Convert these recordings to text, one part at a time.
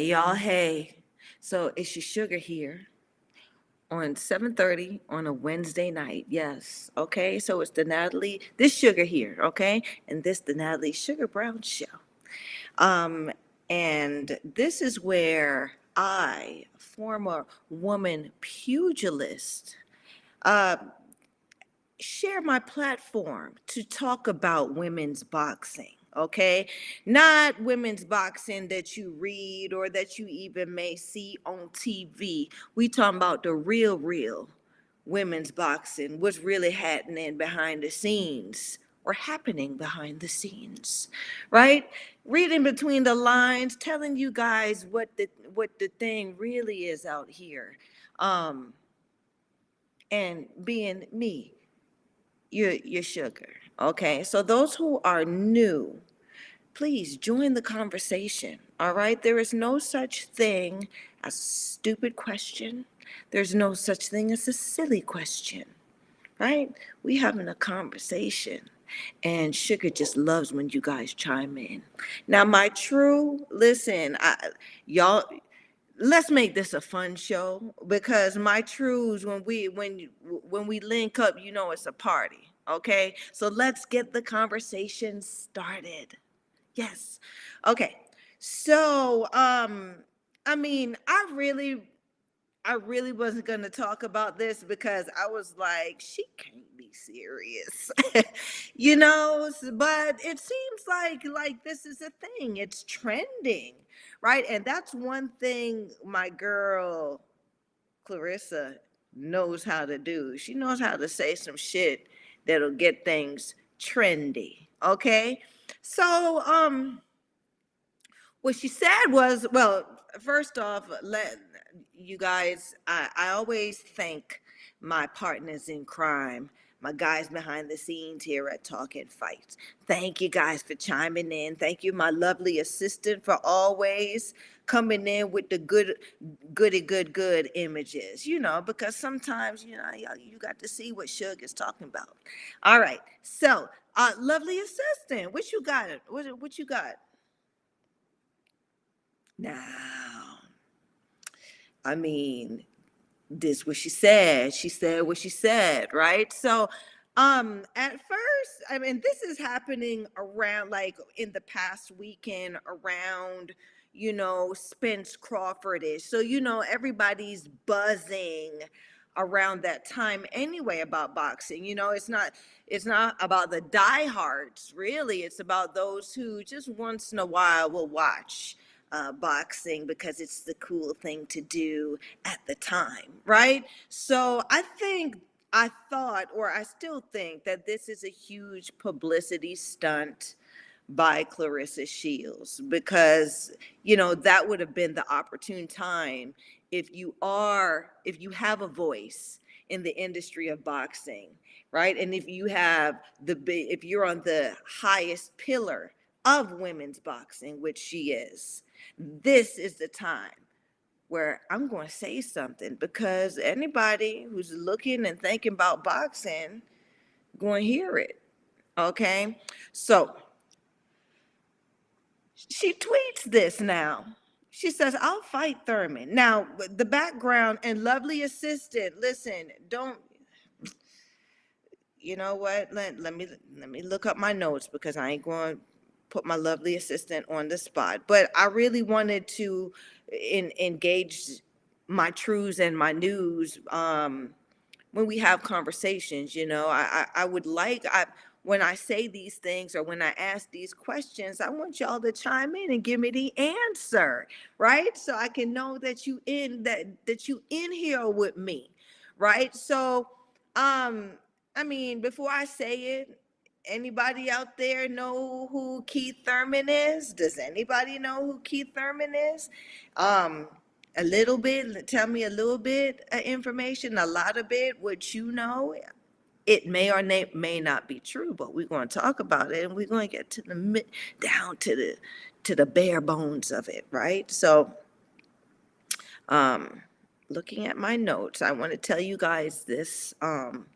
Hey y'all, hey. So it's your sugar here on 7:30 on a Wednesday night. Yes. Okay. So it's the Natalie, this sugar here, okay? And this the Natalie Sugar Brown show. Um, and this is where I, former woman pugilist, uh, share my platform to talk about women's boxing okay? Not women's boxing that you read or that you even may see on tv we talking about the real real women's boxing what's really happening behind the scenes or happening behind the scenes right? Reading between the lines telling you guys what the what the thing really is out here um and being me your your sugar. Okay, so those who are new, please join the conversation. All right, there is no such thing as a stupid question. There's no such thing as a silly question. Right? We having a conversation. And Sugar just loves when you guys chime in. Now, my true listen, I, y'all, let's make this a fun show because my truths when we when when we link up you know it's a party okay? So let's get the conversation started. Yes. Okay. So um i mean i really i really wasn't going to talk about this because i was like she can't be serious. You know but it seems like like this is a thing. It's trending right? And that's one thing my girl Claressa knows how to do. She knows how to say some shit that'll get things trendy okay? So um what she said was well first off let you guys i, I always thank my partners in crime my guys behind the scenes here at talking fights. Thank you guys for chiming in. Thank you my lovely assistant for always coming in with the good goody good good images you know because sometimes you know you got to see what Suge is talking about. All right so uh lovely assistant what you got? What, what you got? Now, I mean, this what she said. She said what she said, right? So, um, at first, I mean, this is happening around like in the past weekend around, you know, Spence Crawfordish. So, you know, everybody's buzzing around that time anyway about boxing. You know, it's not it's not about the diehards, really. It's about those who just once in a while will watch uh, boxing because it's the cool thing to do at the time, right? So I think, I thought, or I still think that this is a huge publicity stunt by Claressa Shields because, you know, that would have been the opportune time if you are, if you have a voice in the industry of boxing, right? And if you have the, bi- if you're on the highest pillar of women's boxing, which she is, this is the time where I'm going to say something because anybody who's looking and thinking about boxing going to hear it. Okay? So, she tweets this now. She says, I'll fight Thurman. Now, the background and lovely assistant, listen, don't you know what? Let, let me let me look up my notes because I ain't going put my lovely assistant on the spot. But I really wanted to in, engage my truths and my news um, when we have conversations. You know, I, I I would like I when I say these things or when I ask these questions, I want y'all to chime in and give me the answer, right? So I can know that you in that that you in here with me, right? So um I mean, before I say it, anybody out there know who Keith Thurman is? Does anybody know who Keith Thurman is? Um, a little bit, tell me a little bit of information, a lot of it, what you know. It may or may, may not be true, but we're going to talk about it and we're going to get to the mi- down to the to the bare bones of it, right? So, um, looking at my notes, I want to tell you guys this um,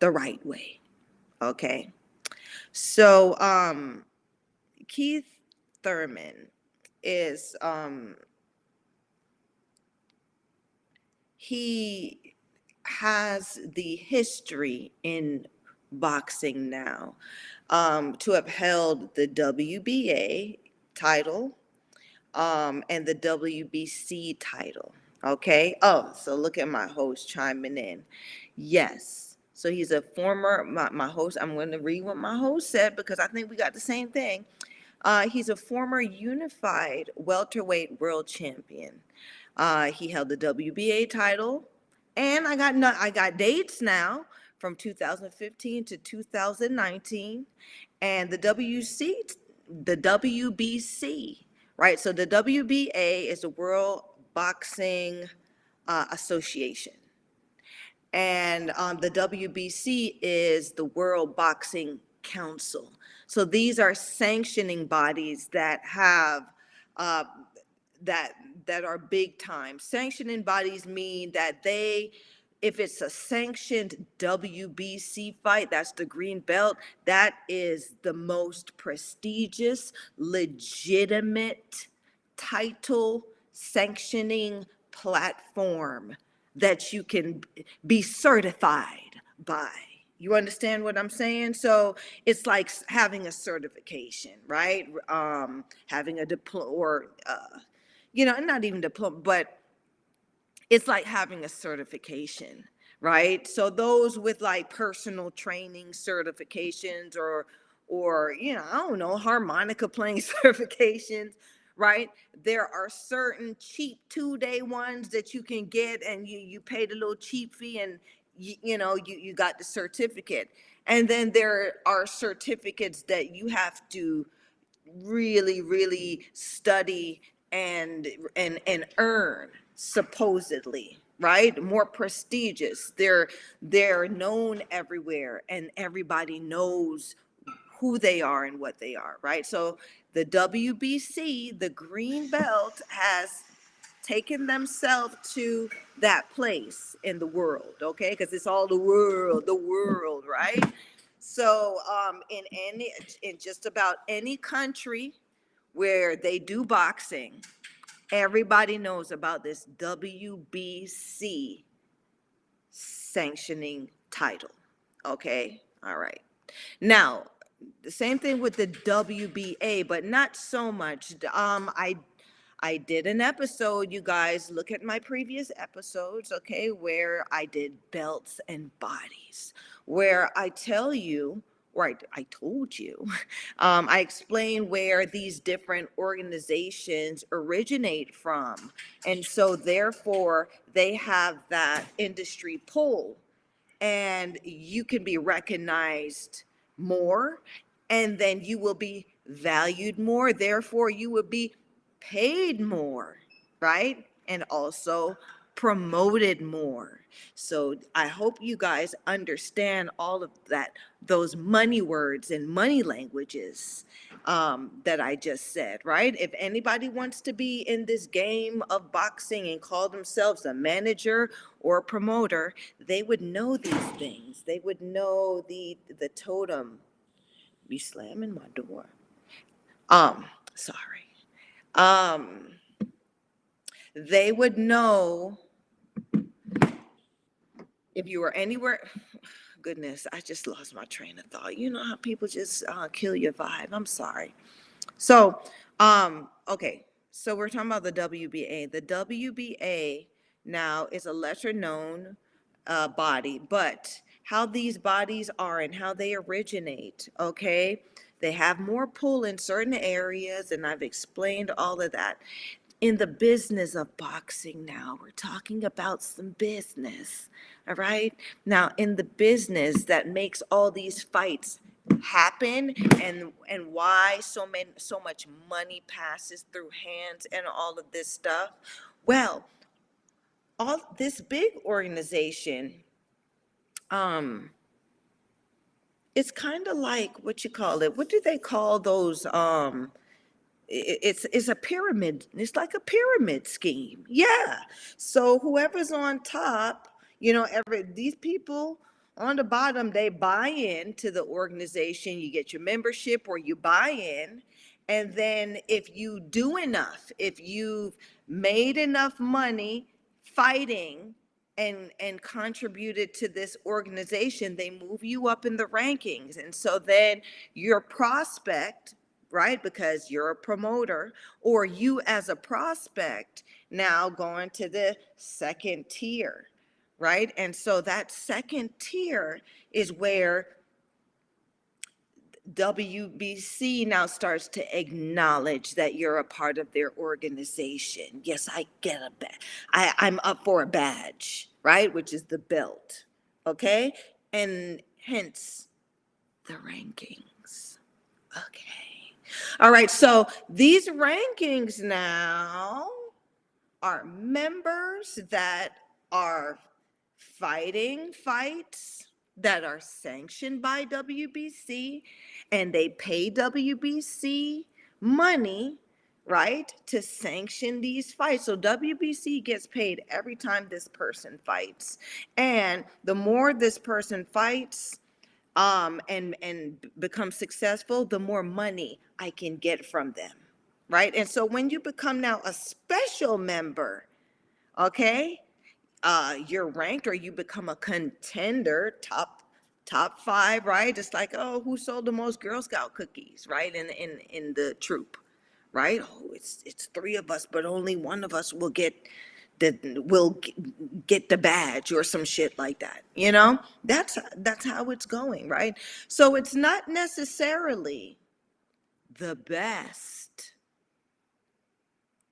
the right way. Okay. So um, Keith Thurman is um, he has the history in boxing now um, to upheld the WBA title um, and the WBC title. Okay. Oh, so look at my host chiming in. Yes. So he's a former, my, my host, I'm going to read what my host said because I think we got the same thing. Uh, he's a former unified welterweight world champion. Uh, he held the WBA title, and I got no, I got dates now from 2015 to 2019, and the WC, the WBC, right? So the WBA is the World Boxing uh, Association, and um, the WBC is the World Boxing Council. So these are sanctioning bodies that have uh, that that are big time. Sanctioning bodies mean that they, if it's a sanctioned WBC fight, that's the green belt, that is the most prestigious, legitimate title sanctioning platform that you can be certified by. You understand what I'm saying? So it's like having a certification, right? Um, having a diploma or, uh, you know, not even diploma, but it's like having a certification, right? So those with like personal training certifications or, or, you know, I don't know, harmonica playing certifications, right? There are certain cheap two-day ones that you can get and you, you paid a little cheap fee and you, you know, you, you got the certificate. And then there are certificates that you have to really, really study and and and earn supposedly right more prestigious they're they're known everywhere and everybody knows who they are and what they are right so the WBC the green belt has taken themselves to that place in the world okay because it's all the world the world right so um in any in just about any country where they do boxing, everybody knows about this WBC sanctioning title. Okay, all right. Now, the same thing with the WBA, but not so much. Um, I I did an episode, you guys look at my previous episodes, okay, where I did belts and bodies, where I tell you, or I, I told you, um, I explain where these different organizations originate from. And so therefore, they have that industry pull and you can be recognized more and then you will be valued more. Therefore you will be paid more right? And also promoted more. So i hope you guys understand all of that those money words and money languages um, that i just said right? If anybody wants to be in this game of boxing and call themselves a manager or a promoter they would know these things. They would know the the totem. Be slamming my door. Um sorry. Um they would know if you were anywhere goodness i just lost my train of thought. You know how people just uh, kill your vibe? I'm sorry. So um okay. So we're talking about the wba the wba now is a lesser known uh, body but how these bodies are and how they originate okay? They have more pull in certain areas and i've explained all of that in the business of boxing now. We're talking about some business. All right. Now, in the business that makes all these fights happen and and why so many so much money passes through hands and all of this stuff. Well, all this big organization um it's kind of like what you call it. What do they call those um it's it's a pyramid it's like a pyramid scheme yeah. So whoever's on top you know every these people on the bottom they buy in to the organization you get your membership or you buy in and then if you do enough if you've made enough money fighting and and contributed to this organization they move you up in the rankings and so then your prospect right because you're a promoter or you as a prospect now going to the second tier right and so that second tier is where WBC now starts to acknowledge that you're a part of their organization. Yes, I get a badge. I, I'm up for a badge, right? Which is the belt. Okay. And hence the rankings. Okay. All right. So these rankings now are members that are fighting fights that are sanctioned by WBC and they pay WBC money, right, to sanction these fights. So WBC gets paid every time this person fights. And the more this person fights, um, and and become successful, the more money I can get from them, right? And so when you become now a special member, okay, uh, you're ranked or you become a contender, top top five, right? It's like, oh, who sold the most Girl Scout cookies, right? In in in the troop, right? Oh, it's it's three of us, but only one of us will get the will get the badge or some shit like that. You know, that's that's how it's going, right? So it's not necessarily the best,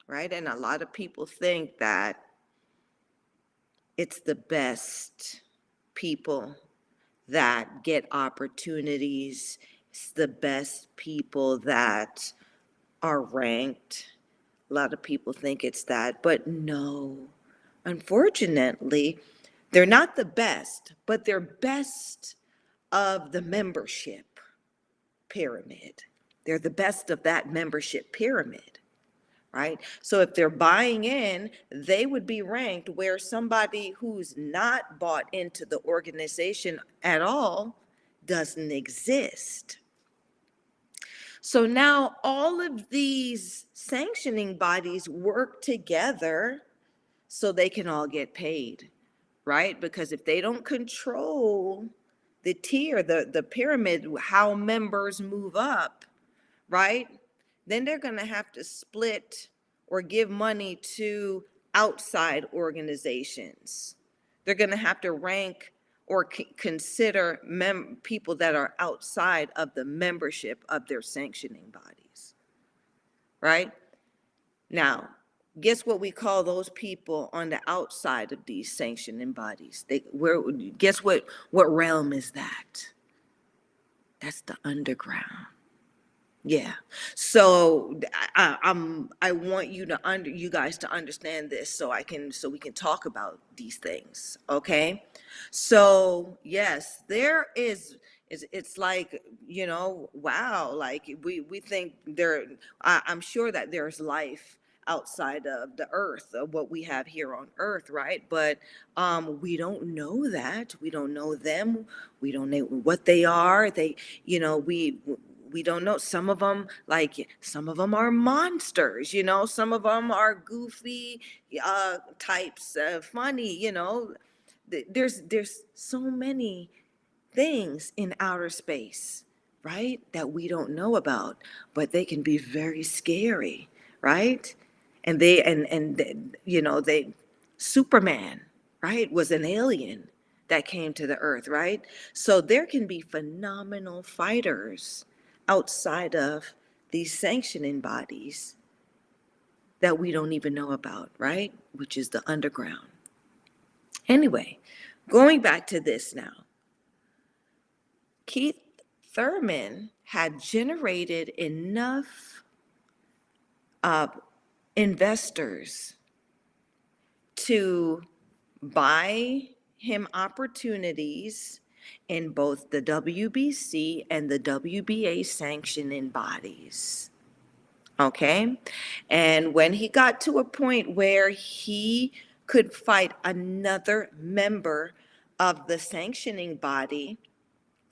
right? And a lot of people think that it's the best people that get opportunities. It's the best people that are ranked. A lot of people think it's that, but no. Unfortunately, they're not the best, but they're best of the membership pyramid. They're the best of that membership pyramid, right? So if they're buying in, they would be ranked where somebody who's not bought into the organization at all doesn't exist. So now all of these sanctioning bodies work together so they can all get paid, right? Because if they don't control the tier, the, the pyramid, how members move up, right? Then they're going to have to split or give money to outside organizations. They're going to have to rank or c- consider mem- people that are outside of the membership of their sanctioning bodies. Right? Now, guess what we call those people on the outside of these sanctioning bodies? They where guess what what realm is that? That's the underground. Yeah. So I, I'm I want you to under you guys to understand this so I can so we can talk about these things. Okay. So yes, there is it's, it's like you know wow like we we think there I, I'm sure that there's life outside of the earth of what we have here on earth right but um we don't know that we don't know them we don't know what they are they you know we we don't know. Some of them like some of them are monsters you know? Some of them are goofy uh types uh, funny you know? There's there's so many things in outer space right that we don't know about but they can be very scary right? And they and and you know they superman right was an alien that came to the earth right? So there can be phenomenal fighters outside of these sanctioning bodies that we don't even know about right? Which is the underground. Anyway going back to this now. Keith thurman had generated enough uh, investors to buy him opportunities in both the WBC and the WBA sanctioning bodies. Okay. And when he got to a point where he could fight another member of the sanctioning body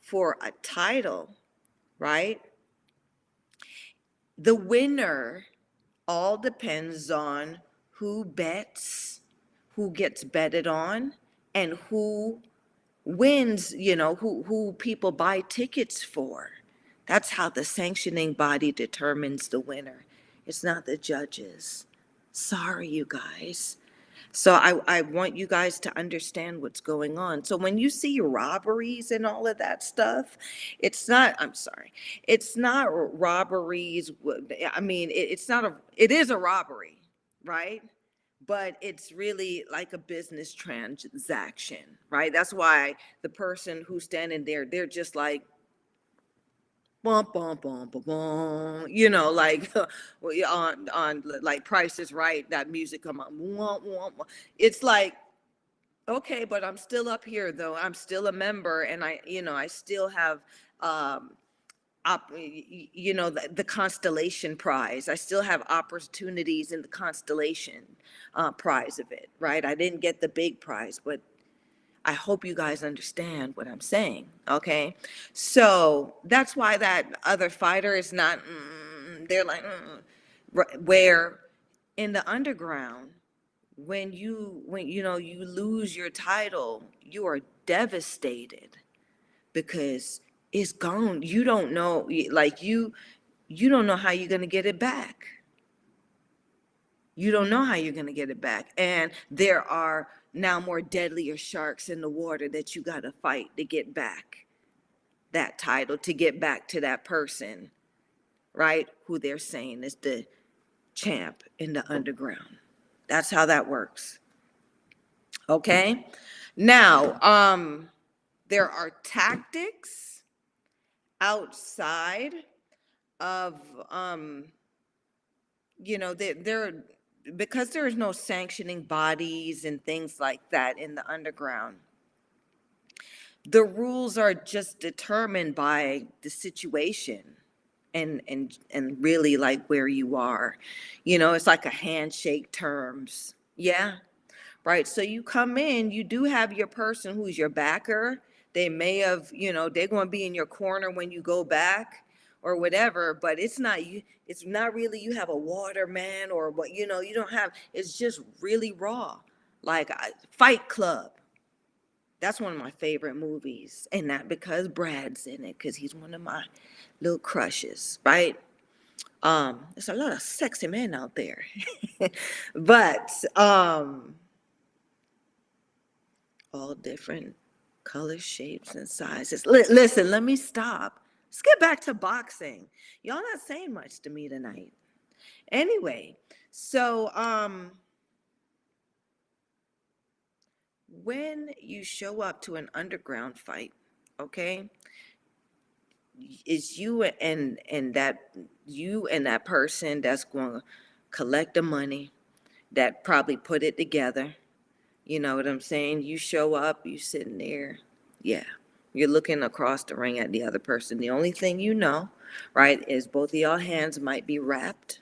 for a title, right? The winner all depends on who bets, who gets betted on, and who wins, you know, who, who people buy tickets for. That's how the sanctioning body determines the winner. It's not the judges. Sorry, you guys. So I, I want you guys to understand what's going on. So when you see robberies and all of that stuff, it's not, I'm sorry, it's not robberies. I mean, it, it's not a, it is a robbery, right? But it's really like a business transaction, right? That's why the person who's standing there, they're just like, bum bum bum bum bum. You know, like on on like Price is Right. That music come on. It's like okay, but I'm still up here though. I'm still a member, and I you know I still have um op, you know the, the Constellation Prize. I still have opportunities in the Constellation uh, prize of it, right? I didn't get the big prize, but I hope you guys understand what I'm saying, okay? So that's why that other fighter is not, mm, they're like, mm, where in the underground, when you, when, you know, you lose your title, you are devastated because it's gone. You don't know, like you, you don't know how you're gonna get it back. You don't know how you're gonna get it back. And there are now more deadlier sharks in the water that you gotta fight to get back that title, to get back to that person, right? Who they're saying is the champ in the underground. That's how that works. Okay? Now, um, there are tactics outside of um you know, there, there, because there is no sanctioning bodies and things like that in the underground, the rules are just determined by the situation and, and, and really like where you are. You know, it's like a handshake terms. Yeah. Right. So you come in, you do have your person who's your backer. They may have, you know, they're going to be in your corner when you go back or whatever, but it's not you, it's not really you have a waterman or what, you know, you don't have, it's just really raw. Like I- Fight Club. That's one of my favorite movies. And not because Brad's in it, because he's one of my little crushes, right? Um, there's a lot of sexy men out there. but um all different colors, shapes, and sizes. Li- listen, let me stop. Let's get back to boxing. Y'all not saying much to me tonight. Anyway, so um when you show up to an underground fight, okay? It's you and and that you and that person that's going to collect the money that probably put it together. You know what I'm saying? You show up, you sitting there. Yeah. You're looking across the ring at the other person. The only thing you know, right, is both of y'all hands might be wrapped,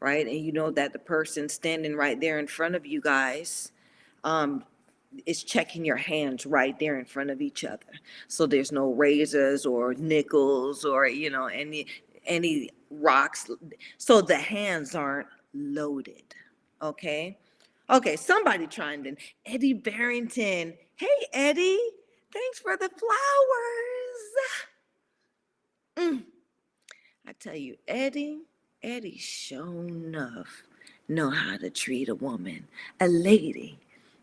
right? And you know that the person standing right there in front of you guys um, is checking your hands right there in front of each other. So there's no razors or nickels or, you know, any any rocks. So the hands aren't loaded. Okay. Okay, somebody chimed in. Eddie Barrington. Hey, Eddie. Thanks for the flowers. Mm. I tell you, Eddie, Eddie sure enough know how to treat a woman, a lady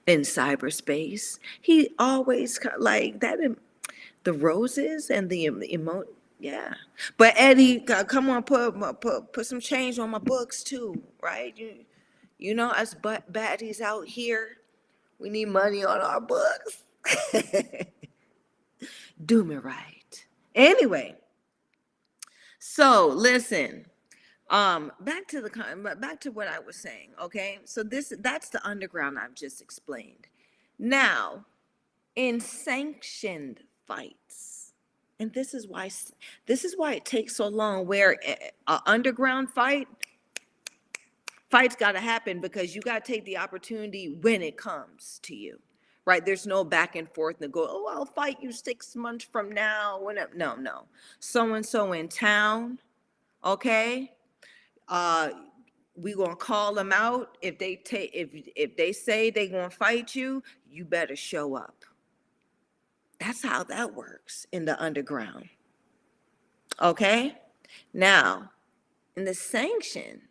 in cyberspace. He always like that. The roses and the em- emo. Yeah, but Eddie, come on, put put put some change on my books too, right? You you know us but baddies out here, we need money on our books. Do me right. Anyway, so listen. Um, back to the back to what I was saying. Okay, so this that's the underground I've just explained. Now, in sanctioned fights, and this is why this is why it takes so long. Where an underground fight fights got to happen because you got to take the opportunity when it comes to you right there's no back and forth and go oh i'll fight you six months from now whenever no no so and so in town okay uh we gonna call them out. If they take, if, if they say they gonna fight you, you better show up. That's how that works in the underground. Okay? Now, in the sanction,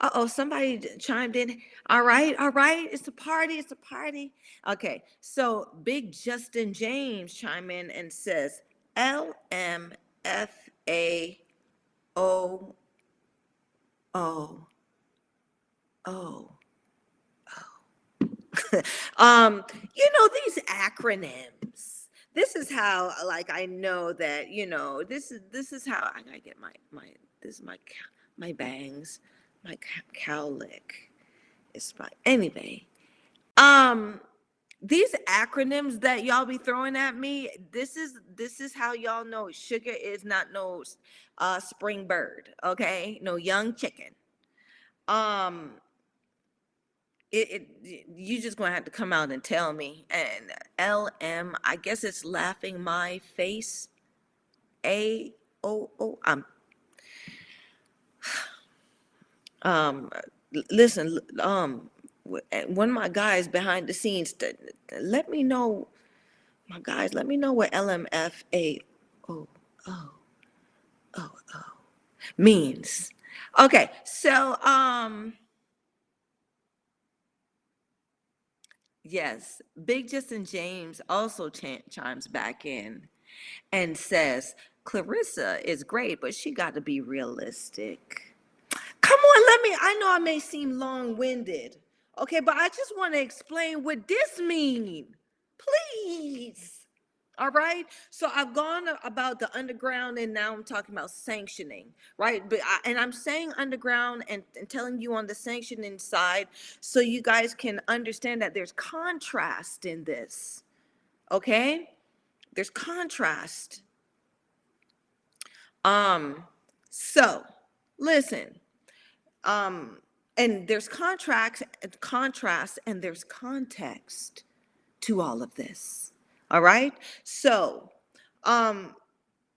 uh-oh, somebody d- chimed in. All right, all right, it's a party, it's a party. Okay, so Big Justin James chime in and says L M F A O O O O. Um, you know, these acronyms. This is how like I know that, you know, this is this is how I gotta get my my this is my my bangs, my cow- cowlick. It's my anyway. Um these acronyms that y'all be throwing at me, this is this is how y'all know sugar is not no uh spring bird, okay? No young chicken. Um it, it you just gonna have to come out and tell me. And LM, I guess it's laughing my face. A O O. I'm um listen um one of my guys behind the scenes let me know my guys let me know what lmfa oh oh oh oh means. Okay so um yes big justin james also ch- chimes back in and says Claressa is great but she got to be realistic Come on, let me. I know I may seem long-winded, okay, but I just want to explain what this means, please. All right. So I've gone about the underground, and now I'm talking about sanctioning, right? But I, and I'm saying underground and, and telling you on the sanctioning side, so you guys can understand that there's contrast in this. Okay, there's contrast. Um. So listen um and there's contracts contrast and there's context to all of this all right? So um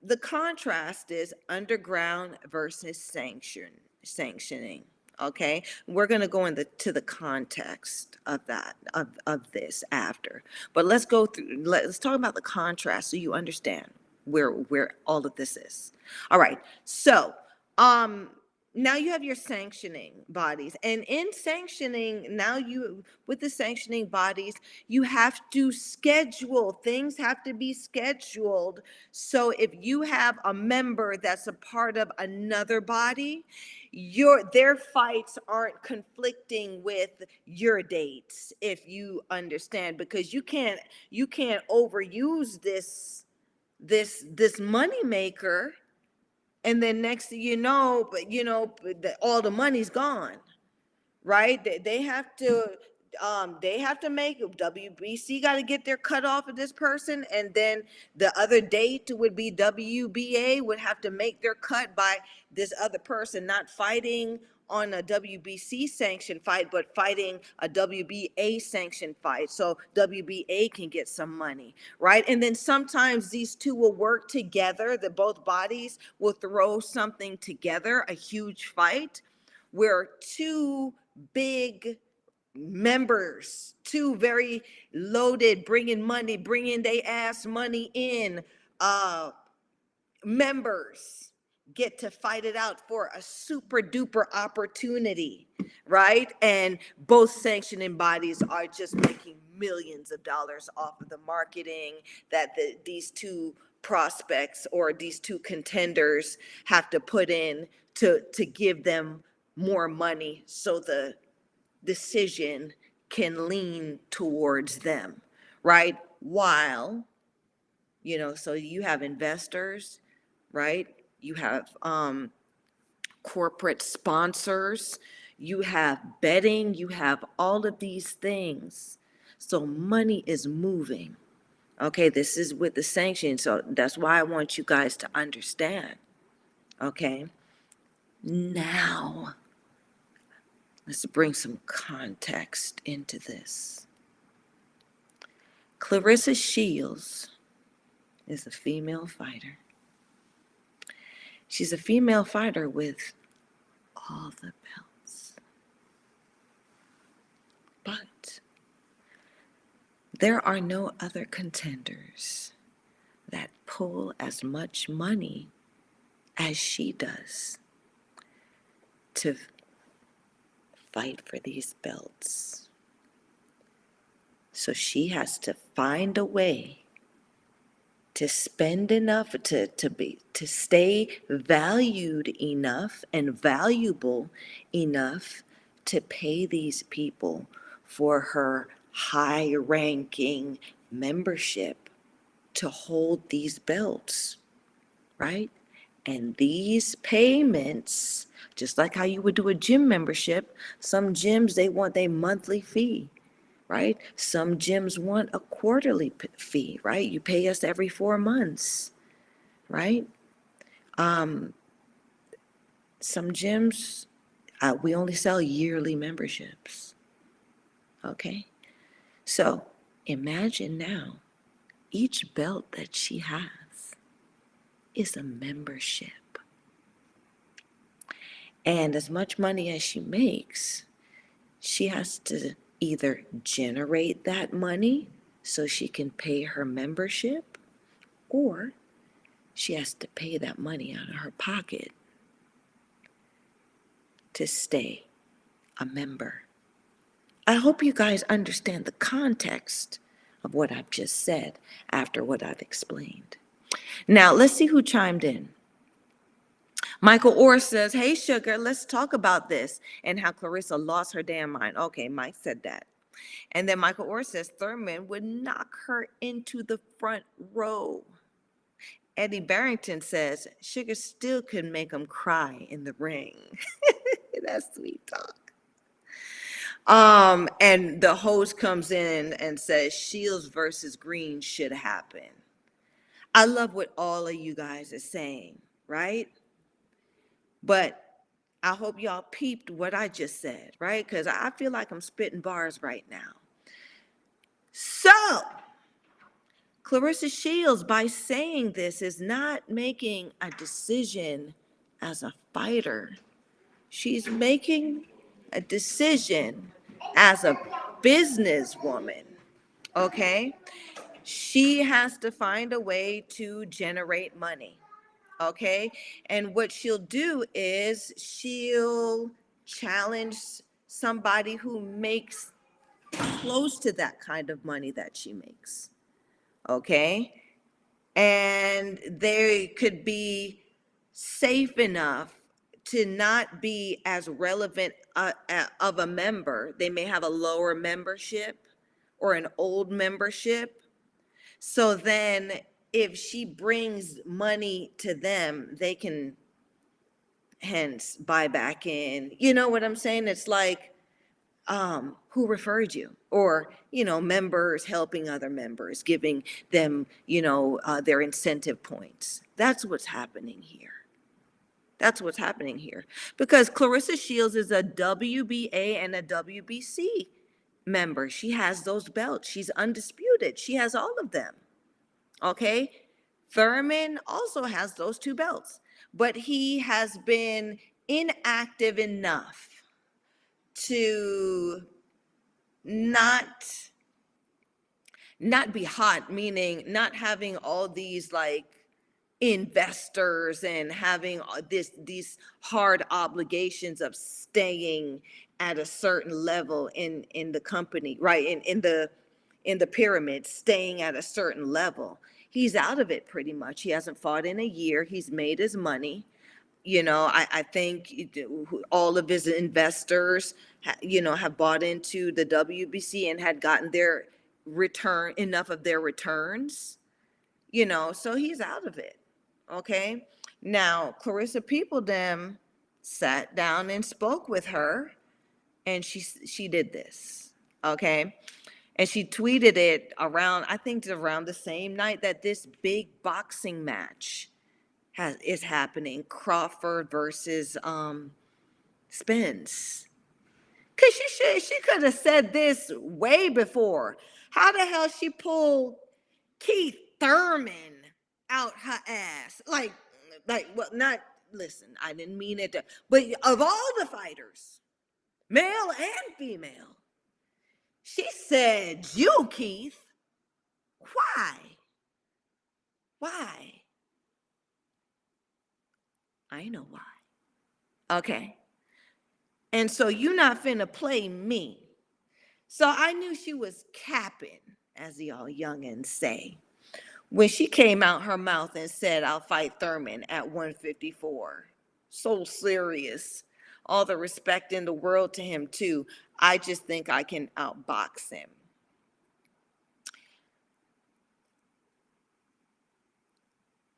the contrast is underground versus sanction sanctioning okay? We're going to go into to the context of that of, of this after. But let's go through let's talk about the contrast so you understand where where all of this is. All right so um now you have your sanctioning bodies and in sanctioning now you with the sanctioning bodies you have to schedule things have to be scheduled. So if you have a member that's a part of another body your their fights aren't conflicting with your dates if you understand because you can't you can't overuse this this this money maker and then next thing you know, but you know, all the money's gone, right? They, they have to, um, they have to make WBC got to get their cut off of this person, and then the other date would be WBA would have to make their cut by this other person, not fighting on a WBC sanctioned fight, but fighting a WBA sanctioned fight, so WBA can get some money right? And then sometimes these two will work together, that both bodies will throw something together, a huge fight, where two big members, two very loaded, bringing money, bringing they ass money in, uh, members get to fight it out for a super duper opportunity, right? And both sanctioning bodies are just making millions of dollars off of the marketing that the, these two prospects or these two contenders have to put in to, to give them more money so the decision can lean towards them, right? While, you know, so you have investors, right? You have um, corporate sponsors, you have betting, you have all of these things. So money is moving. Okay, this is with the sanctions. So that's why I want you guys to understand. Okay, now let's bring some context into this. Claressa Shields is a female fighter. She's a female fighter with all the belts. But there are no other contenders that pull as much money as she does to fight for these belts. So she has to find a way to spend enough to, to be to stay valued enough and valuable enough to pay these people for her high ranking membership to hold these belts right? And these payments just like how you would do a gym membership some gyms they want a monthly fee right? Some gyms want a quarterly fee right? You pay us every four months right? Um some gyms uh, we only sell yearly memberships okay? So imagine now each belt that she has is a membership. And as much money as she makes she has to either generate that money so she can pay her membership or she has to pay that money out of her pocket to stay a member. I hope you guys understand the context of what I've just said after what I've explained. Now, let's see who chimed in. Michael Orr says, Hey, Sugar, let's talk about this and how Claressa lost her damn mind. Okay, Mike said that. And then Michael Orr says, Thurman would knock her into the front row. Eddie Barrington says, Sugar still could make him cry in the ring. That's sweet talk. Um, and the host comes in and says, Shields versus Green should happen. I love what all of you guys are saying, right? But I hope y'all peeped what I just said, right? Because I feel like I'm spitting bars right now. So, Claressa Shields, by saying this, is not making a decision as a fighter. She's making a decision as a businesswoman, okay? She has to find a way to generate money okay? And what she'll do is she'll challenge somebody who makes close to that kind of money that she makes, okay? And they could be safe enough to not be as relevant uh, of a member. They may have a lower membership or an old membership. So then if she brings money to them, they can hence buy back in. You know what I'm saying? It's like, um, who referred you? Or, you know, members helping other members, giving them, you know, uh, their incentive points. That's what's happening here. That's what's happening here. Because Claressa Shields is a WBA and a WBC member. She has those belts. She's undisputed. She has all of them. Okay. Thurman also has those two belts, but he has been inactive enough to not not be hot meaning not having all these like investors and having this these hard obligations of staying at a certain level in in the company right in in the in the pyramid staying at a certain level he's out of it pretty much. He hasn't fought in a year. He's made his money. You know, I, I think all of his investors, you know, have bought into the WBC and had gotten their return enough of their returns. You know, so he's out of it. Okay. Now, Claressa Peopledem sat down and spoke with her, and she she did this. Okay. And she tweeted it around, I think around the same night that this big boxing match has is happening, Crawford versus um Spence. Cause she should she could have said this way before. How the hell she pulled Keith Thurman out her ass? Like, like well, not listen, I didn't mean it to, but of all the fighters, male and female, she said, You, Keith. Why? Why? I know why. Okay. And so you're not finna play me. So I knew she was capping, as y'all youngins say, when she came out her mouth and said, I'll fight Thurman at 154. So serious. All the respect in the world to him, too. I just think I can outbox him.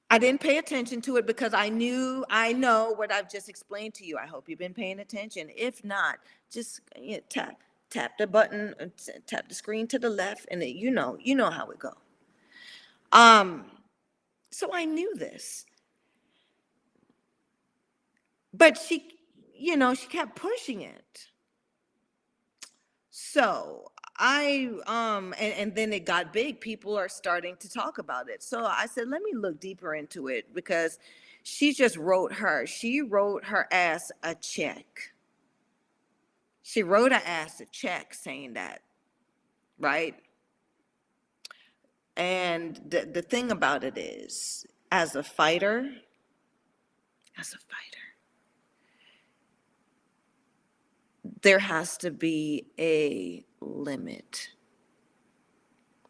I didn't pay attention to it because I knew, I know what I've just explained to you. I hope you've been paying attention. If not, just you know, tap, tap the button, uh, tap the screen to the left, and it, you know, you know how it go. Um, so I knew this, but she, you know, she kept pushing it. So I um and, and then it got big. People are starting to talk about it. So I said, let me look deeper into it because she just wrote her. She wrote her ass a check. She wrote her ass a check saying that, right? And the, the thing about it is, as a fighter, as a fighter, there has to be a limit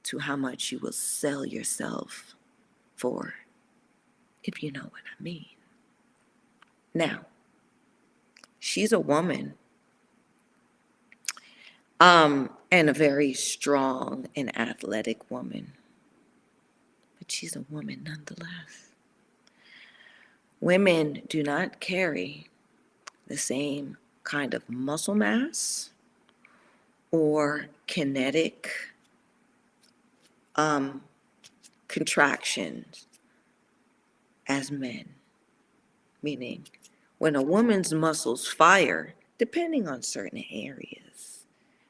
to how much you will sell yourself for, if you know what I mean. Now, she's a woman um, and a very strong and athletic woman, but she's a woman nonetheless. Women do not carry the same kind of muscle mass or kinetic um, contractions as men. Meaning, when a woman's muscles fire, depending on certain areas,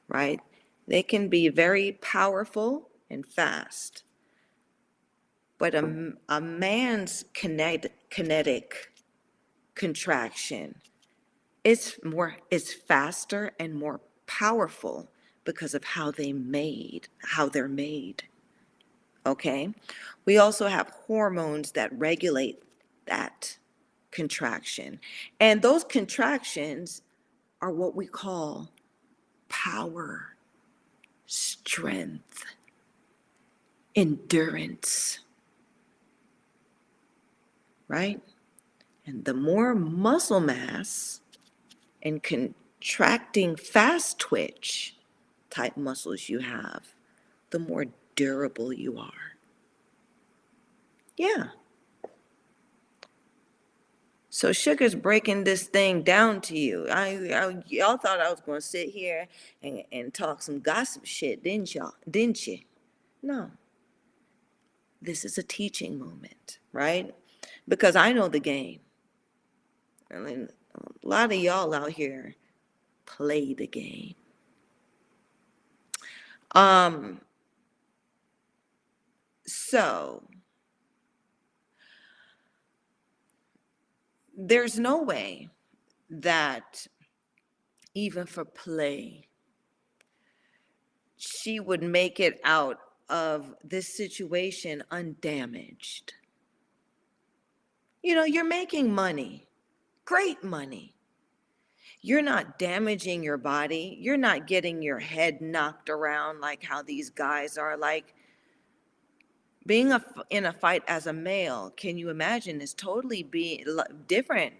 right, they can be very powerful and fast. But a, a man's kinet, kinetic contraction it's more it's faster and more powerful because of how they made how they're made okay? We also have hormones that regulate that contraction. And those contractions are what we call power strength endurance right? And the more muscle mass and contracting fast twitch type muscles you have, the more durable you are. Yeah. So Sugar's breaking this thing down to you. I, I y'all thought I was going to sit here and, and talk some gossip shit, didn't y'all? Didn't you? No. This is a teaching moment, right? Because I know the game. I mean, a lot of y'all out here play the game. Um, so there's no way that even for play, she would make it out of this situation undamaged. You know, you're making money great money. You're not damaging your body. You're not getting your head knocked around like how these guys are. Like being a, in a fight as a male, can you imagine, is totally be different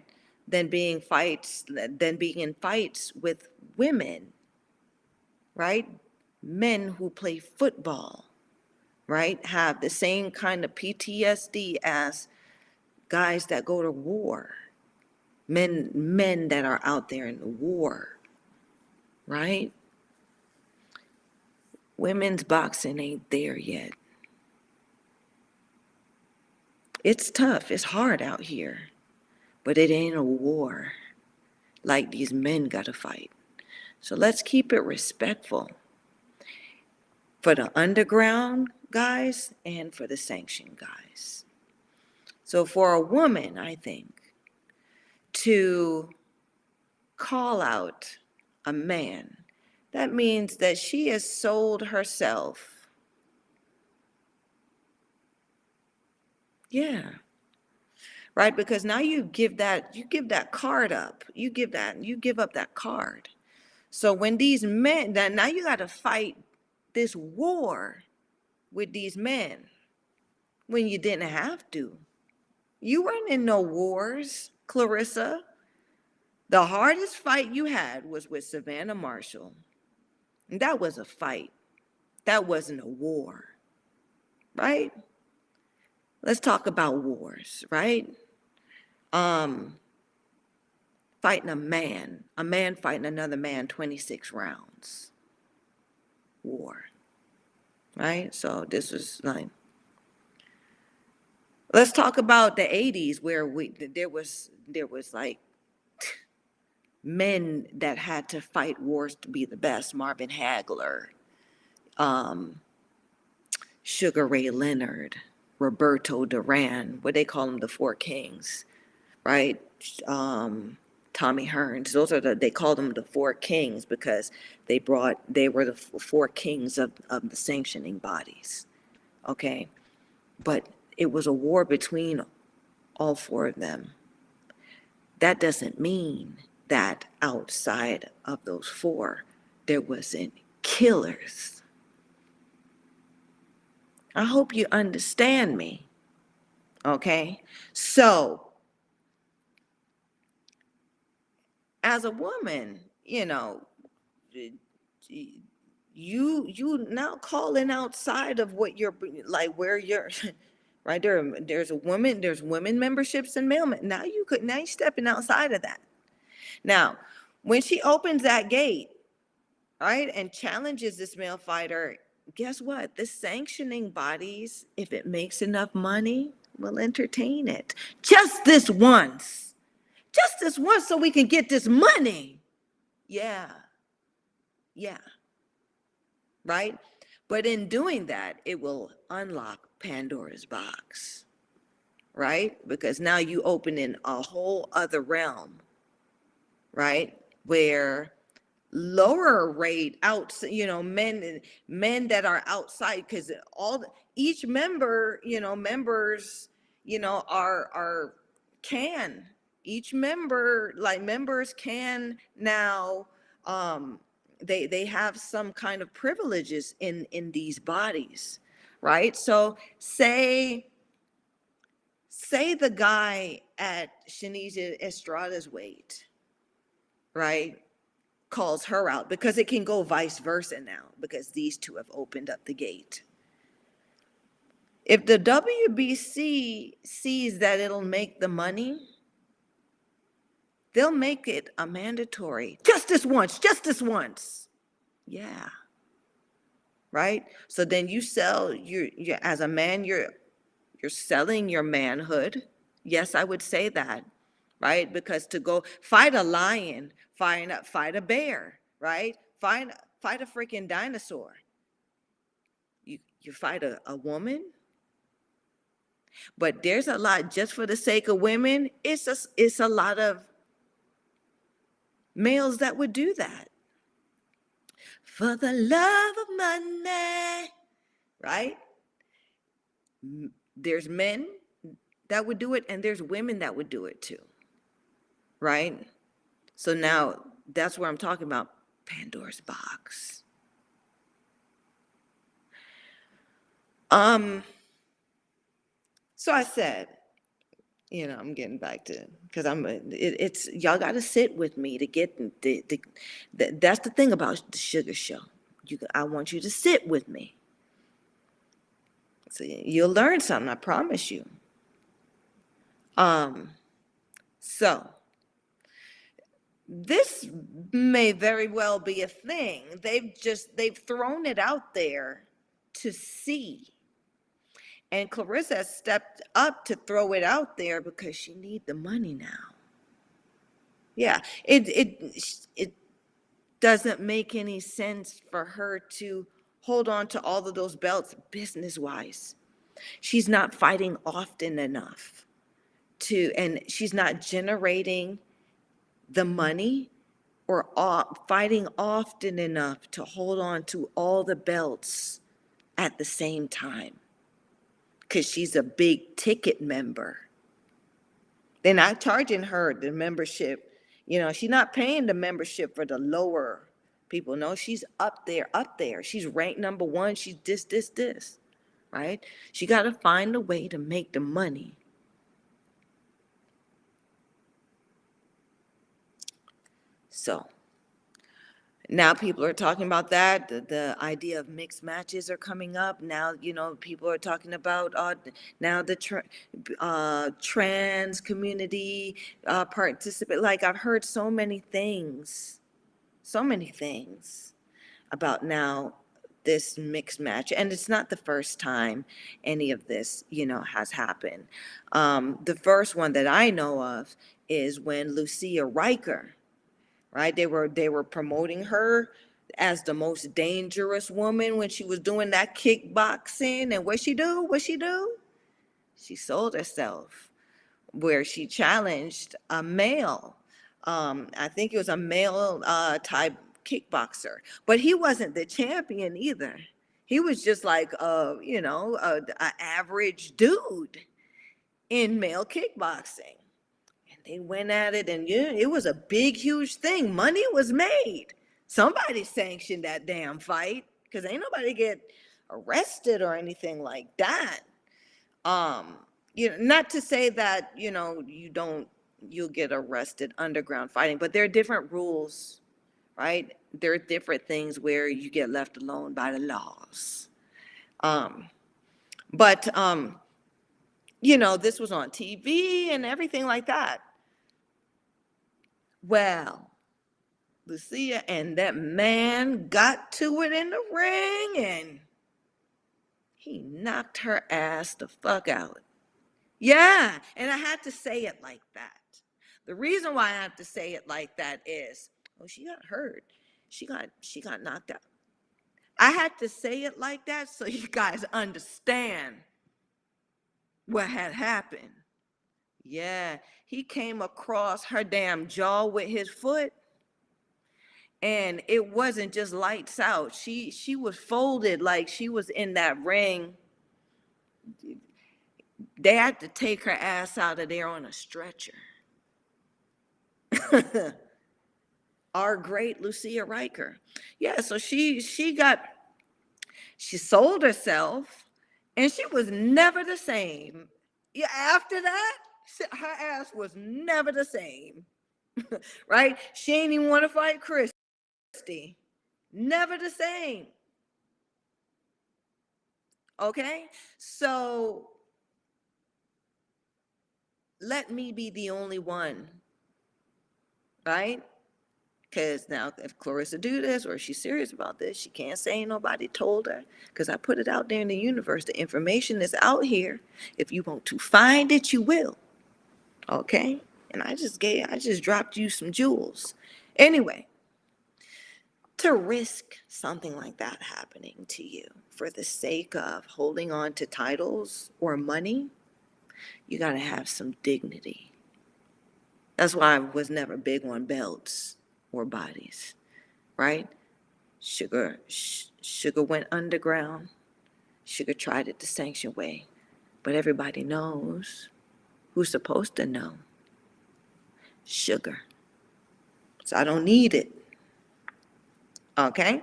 than being fights than being in fights with women, right? Men who play football, right, have the same kind of PTSD as guys that go to war men men that are out there in the war right? Women's boxing ain't there yet. It's tough. It's hard out here but it ain't a war like these men gotta fight. So let's keep it respectful for the underground guys and for the sanctioned guys. So for a woman i think to call out a man, that means that she has sold herself. Yeah. Right? Because now you give that you give that card up. You give that you give up that card. So when these men that now you got to fight this war with these men when you didn't have to. You weren't in no wars, Claressa. The hardest fight you had was with Savannah Marshall. And that was a fight. That wasn't a war. Right? Let's talk about wars, right? Um fighting a man, a man fighting another man 26 rounds. War. Right? So this was like Let's talk about the 80s where we there was there was like men that had to fight wars to be the best. Marvin Hagler, um, Sugar Ray Leonard, Roberto Duran, what they call them, the Four Kings, right? Um, Tommy Hearns. Those are the they call them the Four Kings because they brought they were the four kings of of the sanctioning bodies. Okay, but it was a war between all four of them. That doesn't mean that outside of those four, there wasn't killers. I hope you understand me. Okay? So, as a woman, you know, you you now calling outside of what you're like where you're right? There um, there's a woman there's women memberships and male now you could now you're stepping outside of that. Now when she opens that gate right and challenges this male fighter guess what? The sanctioning bodies if it makes enough money will entertain it. Just this once. Just this once so we can get this money. Yeah. Yeah. Right? But in doing that it will unlock pandora's box right? Because now you open in a whole other realm right? Where lower rate out you know men men that are outside because all each member you know members you know are are can each member like members can now um they they have some kind of privileges in in these bodies right so say say the guy at Seniesa Estrada's weight right calls her out because it can go vice versa now because these two have opened up the gate. If the WBC sees that it'll make the money, they'll make it a mandatory. Just this once, just this once. Yeah. Right? So then you sell you as a man you're you're selling your manhood. Yes, I would say that. Right? Because to go fight a lion, fight a, fight a bear, right? Fight fight a freaking dinosaur. You you fight a, a woman, but there's a lot just for the sake of women. It's a, it's a lot of males that would do that for the love of money, right? There's men that would do it, and there's women that would do it too, right? So now that's where I'm talking about Pandora's box. Um, so I said, you know, I'm getting back to because I'm uh, it, it's y'all got to sit with me to get the, the, the that's the thing about the sugar show. You I want you to sit with me. So you'll learn something, I promise you. Um, so this may very well be a thing. They've just they've thrown it out there to see. And Claressa stepped up to throw it out there because she need the money now. Yeah, it it it doesn't make any sense for her to hold on to all of those belts business wise. She's not fighting often enough to and she's not generating the money or o- fighting often enough to hold on to all the belts at the same time because she's a big ticket member. They're not charging her the membership. You know, she's not paying the membership for the lower people. No, she's up there, up there. She's ranked number one. She's this, this, this, right? She got to find a way to make the money. So now people are talking about that. The, the idea of mixed matches are coming up. Now, you know, people are talking about uh, now the tra- uh, trans community uh, participate. Like I've heard so many things, so many things about now this mixed match, and it's not the first time any of this, you know, has happened. Um, the first one that I know of is when Lucia Rijker right? They were they were promoting her as the most dangerous woman when she was doing that kickboxing. And what she do? What she do? She sold herself, where she challenged a male. Um, I think it was a male uh, type kickboxer, but he wasn't the champion either. He was just like a you know a, a average dude in male kickboxing they went at it and yeah, it was a big, huge thing. Money was made. Somebody sanctioned that damn fight because ain't nobody get arrested or anything like that. Um, you know, not to say that, you know, you don't you'll get arrested underground fighting, but there are different rules, right? There are different things where you get left alone by the laws. Um, but um, you know, this was on TV and everything like that. Well, Lucia and that man got to it in the ring and he knocked her ass the fuck out. Yeah, and I had to say it like that. The reason why I have to say it like that is, oh, she got hurt. She got she got knocked out. I had to say it like that so you guys understand what had happened. Yeah, he came across her damn jaw with his foot. And it wasn't just lights out. She she was folded like she was in that ring. They had to take her ass out of there on a stretcher. Our great Lucia Rijker. Yeah, so she she got she sold herself and she was never the same. Yeah, after that, her ass was never the same. right? She ain't even want to fight Christy. Never the same. Okay? So let me be the only one. Right? Because now, if Claressa do this or she's serious about this, she can't say nobody told her. Because I put it out there in the universe. The information is out here. If you want to find it, you will. Okay? And I just gave, I just dropped you some jewels. Anyway, to risk something like that happening to you for the sake of holding on to titles or money, you got to have some dignity. That's why I was never big on belts or bodies, right? Sugar, sh- sugar went underground. Sugar tried it the sanction way, but everybody knows who's supposed to know? Sugar. So I don't need it. Okay?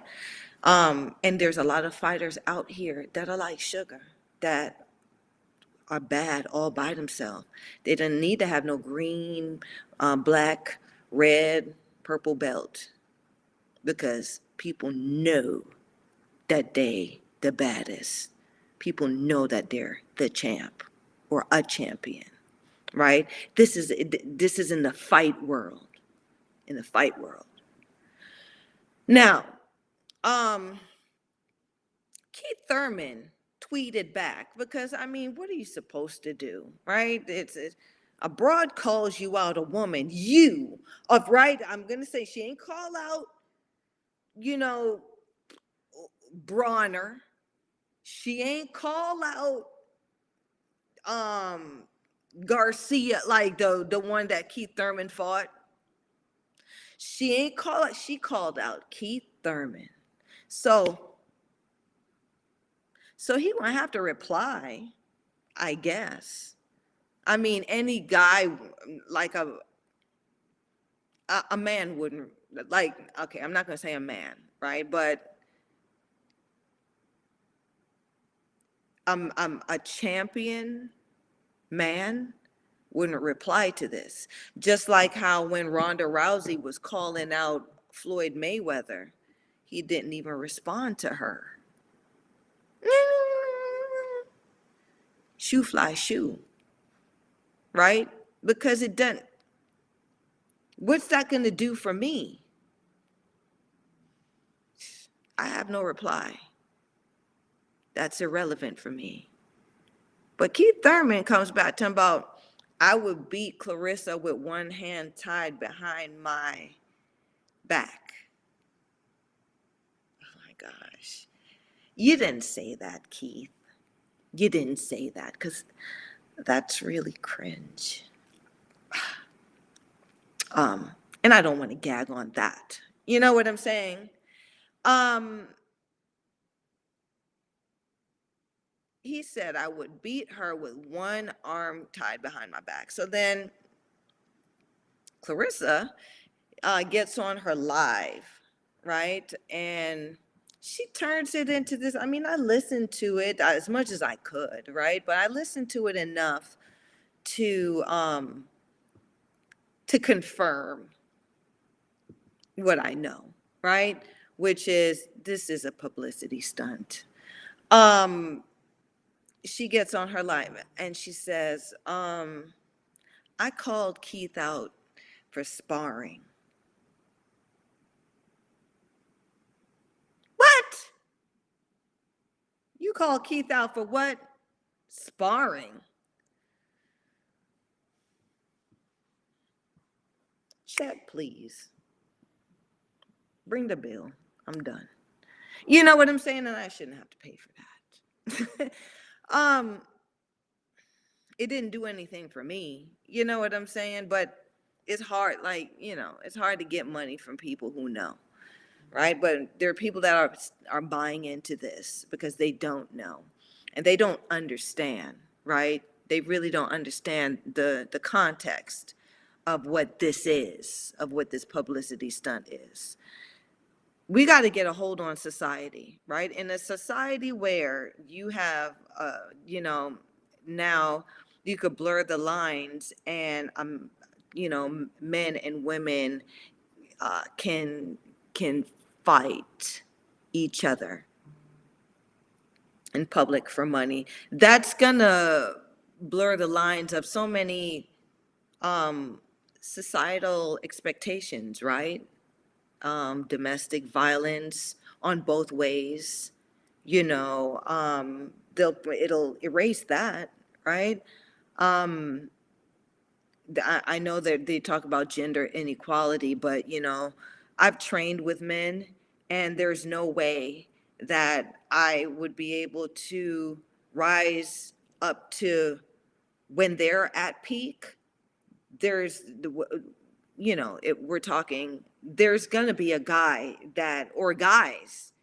Um, and there's a lot of fighters out here that are like sugar, that are bad all by themselves. They don't need to have no green, uh, black, red, purple belt because people know that they the baddest. People know that they're the champ or a champion right? This is this is in the fight world, in the fight world. Now, um, Keith Thurman tweeted back because I mean, what are you supposed to do, right? It's, it's a broad calls you out, a woman, you of right. I'm gonna say she ain't call out, you know, Broner. She ain't call out um Garcia, like the the one that Keith Thurman fought, She ain't call she called out Keith Thurman. So so he won't have to reply, I guess. I mean, any guy like a a, a man wouldn't like okay, I'm not gonna say a man, right? But um, um a champion man wouldn't reply to this. Just like how when Ronda Rousey was calling out Floyd Mayweather, he didn't even respond to her. Shoe fly shoe. Right? Because it doesn't. What's that going to do for me? I have no reply. That's irrelevant for me. But Keith Thurman comes back to about, I would beat Claressa with one hand tied behind my back. Oh my gosh. You didn't say that, Keith. You didn't say that because that's really cringe. Um, and I don't want to gag on that. You know what I'm saying? Um, he said I would beat her with one arm tied behind my back. So then Claressa uh, gets on her live, right? And she turns it into this. I mean, I listened to it as much as I could, right? But I listened to it enough to um, to confirm what I know, right? Which is this is a publicity stunt. Um, she gets on her live and she says, um, I called Keith out for sparring. What? You called Keith out for what? Sparring. Check, please. Bring the bill. I'm done. You know what I'm saying? And I shouldn't have to pay for that. um, it didn't do anything for me. You know what I'm saying? But it's hard, like, you know, it's hard to get money from people who know. Right. But there are people that are are buying into this because they don't know and they don't understand, right? They really don't understand the the context of what this is, of what this publicity stunt is. We got to get a hold on society, right? In a society where you have, uh, you know, now you could blur the lines and, um, you know, men and women uh, can can fight each other in public for money. That's gonna blur the lines of so many um, societal expectations, right? Um, domestic violence on both ways, you know, um, they'll, it'll erase that, right? Um, I, I know that they talk about gender inequality, but you know, I've trained with men and there's no way that I would be able to rise up to when they're at peak there's the you know it, we're talking there's going to be a guy that or guys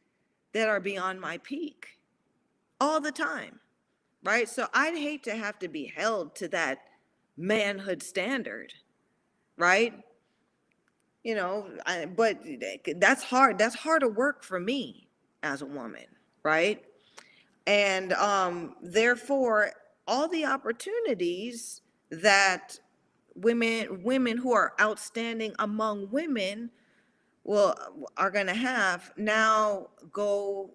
that are beyond my peak all the time right? So i'd hate to have to be held to that manhood standard right? You know I, but that's hard that's harder work for me as a woman right? And um therefore all the opportunities that women women who are outstanding among women will are going to have now go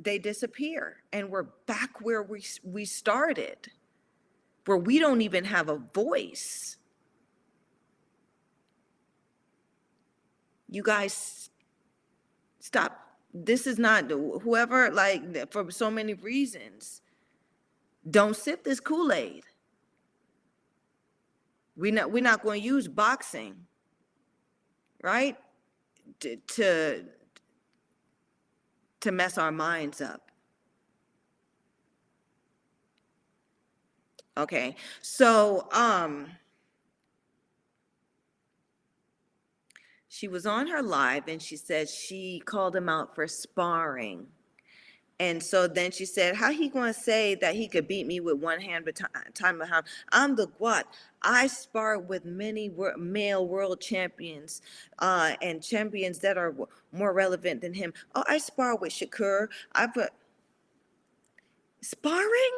they disappear. And we're back where we we started where we don't even have a voice. You guys stop. This is not whoever like for so many reasons don't sip this kool-aid we not we're not going to use boxing right to, to to mess our minds up okay so um she was on her live and she said she called him out for sparring. And so then she said, how he gonna say that he could beat me with one hand but ti- time behind? I'm the what? I spar with many wor- male world champions uh, and champions that are w- more relevant than him. Oh, I spar with Shakur. I put sparring.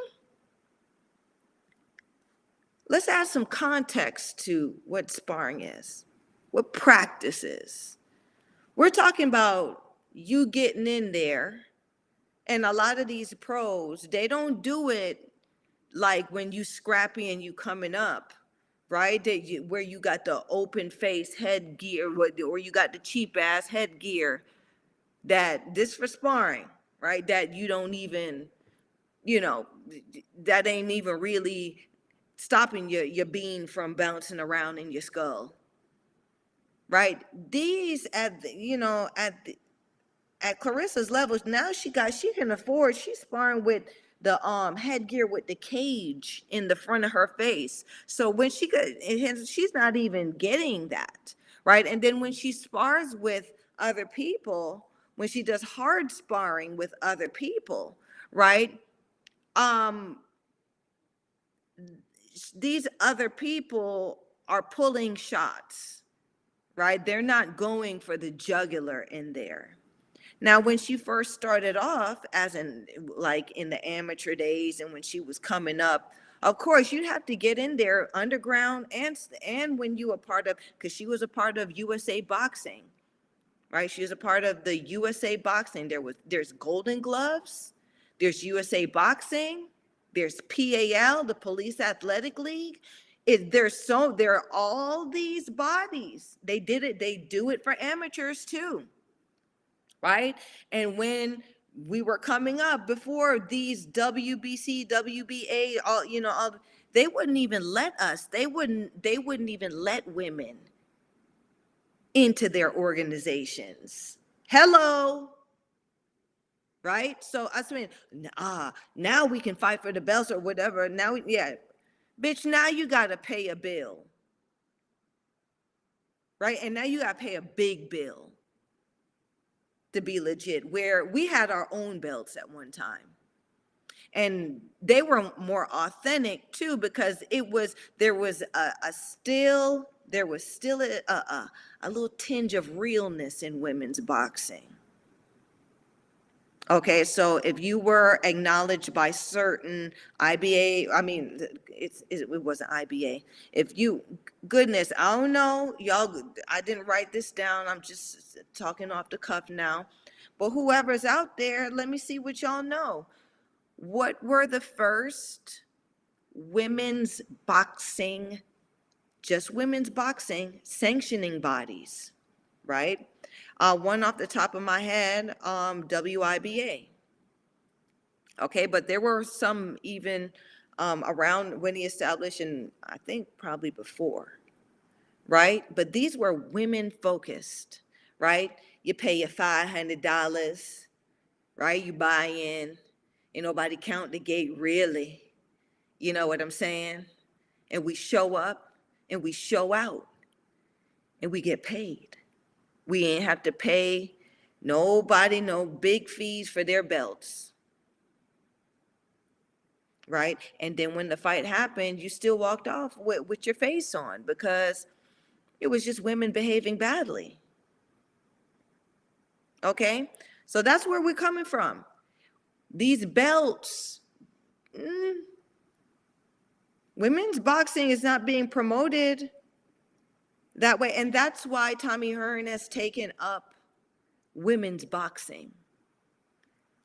Let's add some context to what sparring is, what practice is. We're talking about you getting in there, and a lot of these pros, they don't do it like when you scrappy and you coming up, right? That you, where you got the open face headgear, or you got the cheap ass headgear. That this for sparring, right? That you don't even, you know, that ain't even really stopping your your bean from bouncing around in your skull right these at the, you know at the, at claressa's levels now she got she can afford she's sparring with the um headgear with the cage in the front of her face so when she has- she's not even getting that right and then when she spars with other people when she does hard sparring with other people right um these other people are pulling shots, right? They're not going for the jugular in there. Now, when she first started off, as in like in the amateur days and when she was coming up, of course, you'd have to get in there underground and and when you were part of, because she was a part of USA Boxing, right? She was a part of the USA Boxing. There was there's Golden Gloves, there's USA Boxing, there's PAL, the Police Athletic League. It, there's so there are all these bodies. They did it. They do it for amateurs too, right? And when we were coming up before these WBC, WBA, all you know, all they wouldn't even let us. They wouldn't. They wouldn't even let women into their organizations. Hello, right? So I mean, ah, now we can fight for the belts or whatever. Now, yeah, bitch, now you gotta pay a bill, right? And now you gotta pay a big bill to be legit. Where we had our own belts at one time, and they were more authentic too because it was there was a, a still there was still a, a a a little tinge of realness in women's boxing. Okay, so if you were acknowledged by certain IBA, I mean, it's, it it wasn't IBA. If you, goodness, I don't know, y'all, I didn't write this down, I'm just talking off the cuff now. But whoever's out there, let me see what y'all know. What were the first women's boxing, just women's boxing sanctioning bodies, right? Uh, one off the top of my head, um, WIBA. Okay, but there were some even um, around when he established, and I think probably before, right? But these were women focused, right? You pay your five hundred dollars, right? You buy in, ain't nobody count the gate really. You know what I'm saying? And we show up and we show out and we get paid. We ain't have to pay nobody no big fees for their belts. Right? And then when the fight happened, you still walked off with, with your face on because it was just women behaving badly. Okay? So that's where we're coming from. These belts, mm, women's boxing is not being promoted that way. And that's why Tommy Hearn has taken up women's boxing.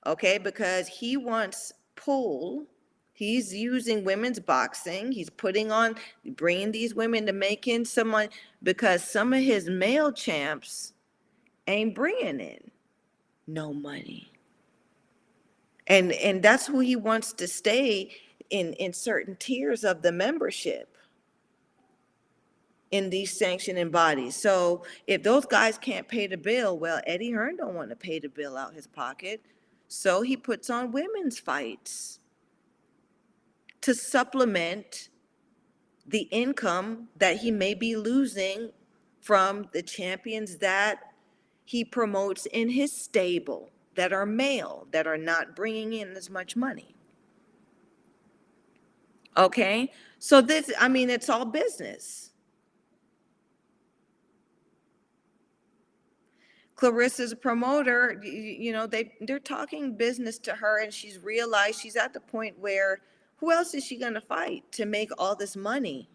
Okay, because he wants pull. He's using women's boxing. He's putting on, bringing these women to make in some money because some of his male champs ain't bringing in no money. And and that's who he wants to stay in in certain tiers of the membership in these sanctioning bodies. So if those guys can't pay the bill, well, Eddie Hearn don't want to pay the bill out of his pocket. So he puts on women's fights to supplement the income that he may be losing from the champions that he promotes in his stable that are male, that are not bringing in as much money. Okay, so this, I mean, it's all business. Claressa's promoter, you know, they, they're talking business to her and she's realized she's at the point where who else is she gonna fight to make all this money?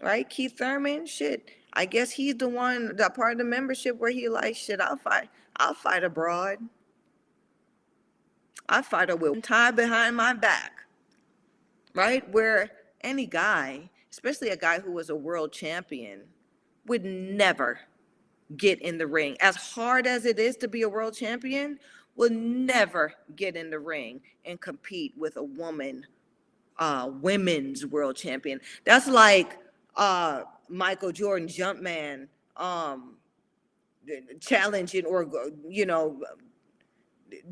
Right? Keith Thurman, shit. I guess he's the one, that part of the membership where he like, shit, I'll fight, I'll fight abroad. I fight her with tie behind my back. Right? Where any guy, especially a guy who was a world champion, would never get in the ring. As hard as it is to be a world champion, will never get in the ring and compete with a woman, uh, women's world champion. That's like uh, Michael Jordan, Jumpman, um, challenging or you know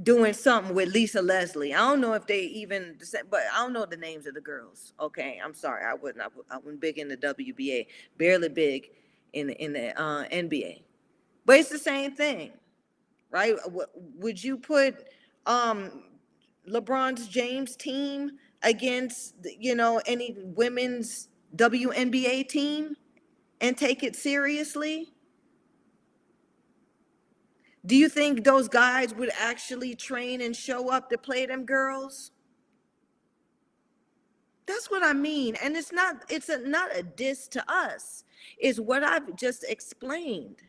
doing something with Lisa Leslie. I don't know if they even, but I don't know the names of the girls. Okay, I'm sorry, I wasn't. I wa- wasn't big in the WBA, barely big in the, in the uh, NBA. But it's the same thing, right? Would you put um, LeBron's James team against you know any women's WNBA team and take it seriously? Do you think those guys would actually train and show up to play them girls? That's what I mean. And it's not it's a, not a diss to us. Is what I've just explained.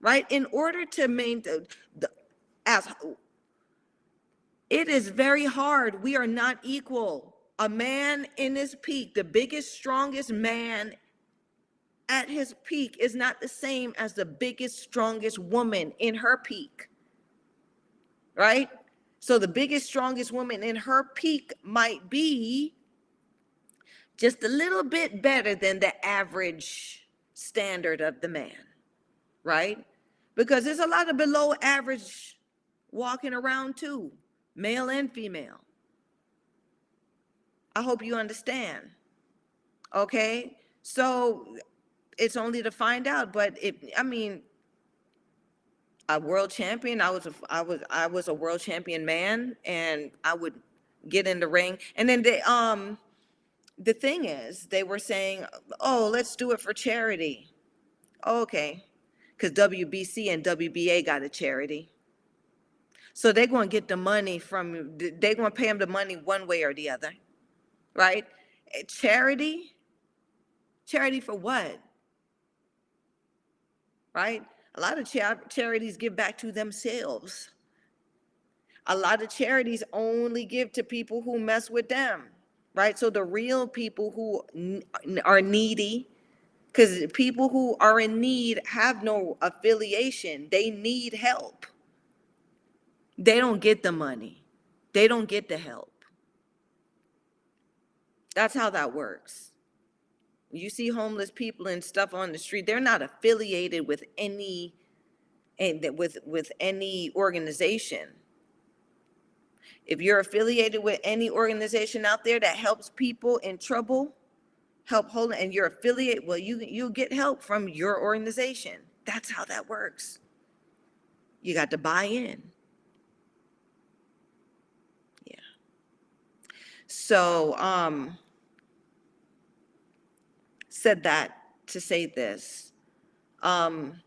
Right? In order to maintain the as it is very hard. We are not equal. A man in his peak, the biggest, strongest man at his peak is not the same as the biggest, strongest woman in her peak. Right? So the biggest, strongest woman in her peak might be just a little bit better than the average standard of the man. Right? Because there's a lot of below average walking around too, male and female. I hope you understand. Okay? So it's only to find out. But it I mean, a world champion, I was a, I was I was a world champion man, and I would get in the ring. And then they um, the thing is, they were saying, oh, let's do it for charity. Okay, because WBC and WBA got a charity. So they're going to get the money from, they're going to pay them the money one way or the other, right? Eh, Charity? Charity for what? right? A lot of cha- charities give back to themselves. A lot of charities only give to people who mess with them, right? So the real people who n- are needy, because people who are in need have no affiliation, they need help. They don't get the money, they don't get the help. That's how that works you see homeless people and stuff on the street they're not affiliated with any and with with any organization if you're affiliated with any organization out there that helps people in trouble help hold and you're affiliated well you you get help from your organization. That's how that works. You got to buy in. Yeah. So um said that to say this. Um,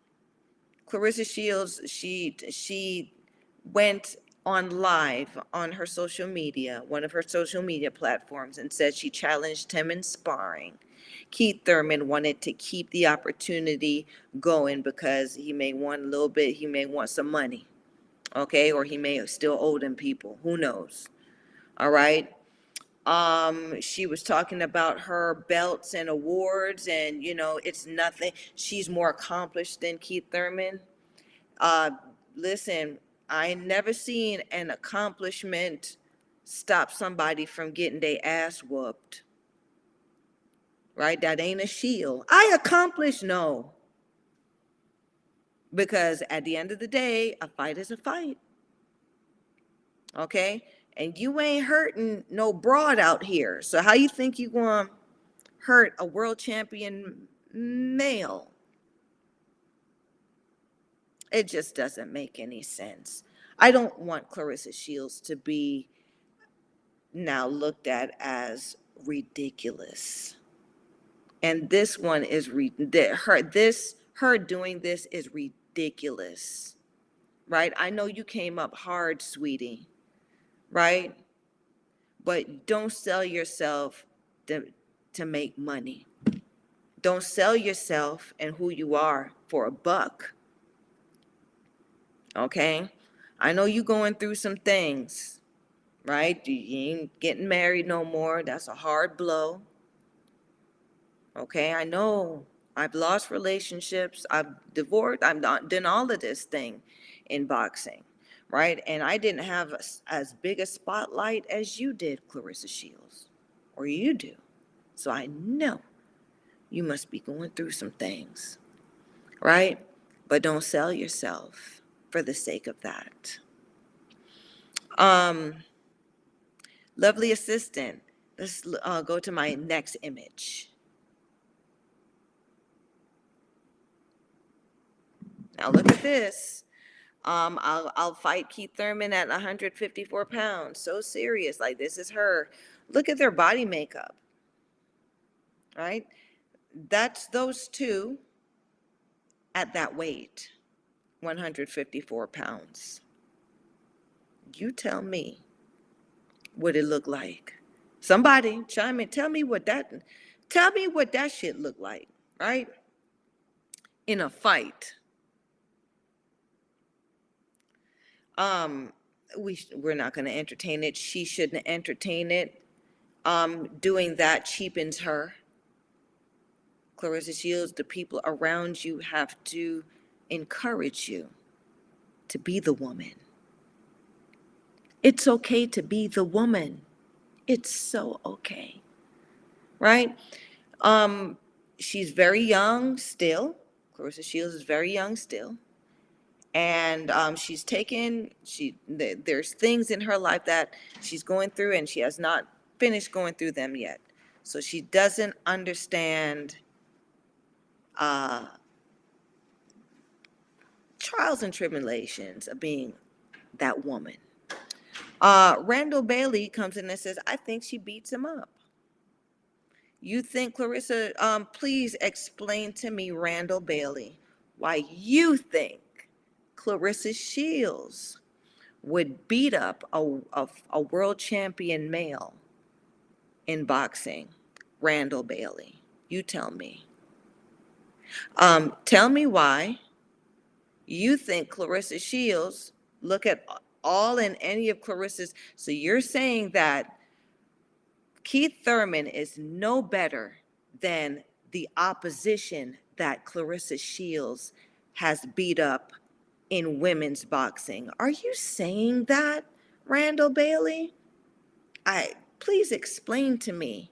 Claressa Shields, she, she went on live on her social media, one of her social media platforms, and said she challenged him in sparring. Keith Thurman wanted to keep the opportunity going because he may want a little bit, he may want some money, okay? Or he may still owe them people, who knows? All right? Um, she was talking about her belts and awards, and you know, it's nothing. She's more accomplished than Keith Thurman. Uh, listen, I ain't never seen an accomplishment stop somebody from getting their ass whooped. Right? That ain't a shield. I accomplished no. Because at the end of the day, a fight is a fight. Okay? and you ain't hurting no broad out here. So how you think you gonna hurt a world champion male. It just doesn't make any sense. I don't want Claressa Shields to be now looked at as ridiculous. And this one is re- her this her doing this is ridiculous. Right? I know you came up hard, sweetie. Right? But don't sell yourself to, to make money. Don't sell yourself and who you are for a buck. Okay? I know you going through some things, right? You ain't getting married no more. That's a hard blow. Okay, I know. I've lost relationships. I've divorced. I've not done all of this thing in boxing, right? And I didn't have as, as big a spotlight as you did, Claressa Shields, or you do. So I know you must be going through some things, right? But don't sell yourself for the sake of that. Um, lovely assistant. Let's uh, go to my next image. Now look at this. Um, I'll I'll fight Keith Thurman at 154 pounds. So serious, like this is her. Look at their body makeup. Right? That's those two at that weight, 154 pounds. You tell me what it looked like. Somebody chime in. Tell me what that. Tell me what that shit looked like. Right? In a fight. um we we're not going to entertain it she shouldn't entertain it um doing that cheapens her claressa shields the people around you have to encourage you to be the woman. It's okay to be the woman. It's so okay right? Um she's very young still. Claressa shields is very young still. And um, she's taken she th- there's things in her life that she's going through and she has not finished going through them yet. So she doesn't understand uh, trials and tribulations of being that woman uh, randall bailey comes in and says i think she beats him up you think claressa um, please explain to me randall bailey why you think Claressa Shields would beat up a, a, a world champion male in boxing, Randall Bailey. You tell me. Um, tell me why you think Claressa Shields, look at all and any of Claressa's. So you're saying that Keith Thurman is no better than the opposition that Claressa Shields has beat up in women's boxing. Are you saying that, Randall Bailey? I please explain to me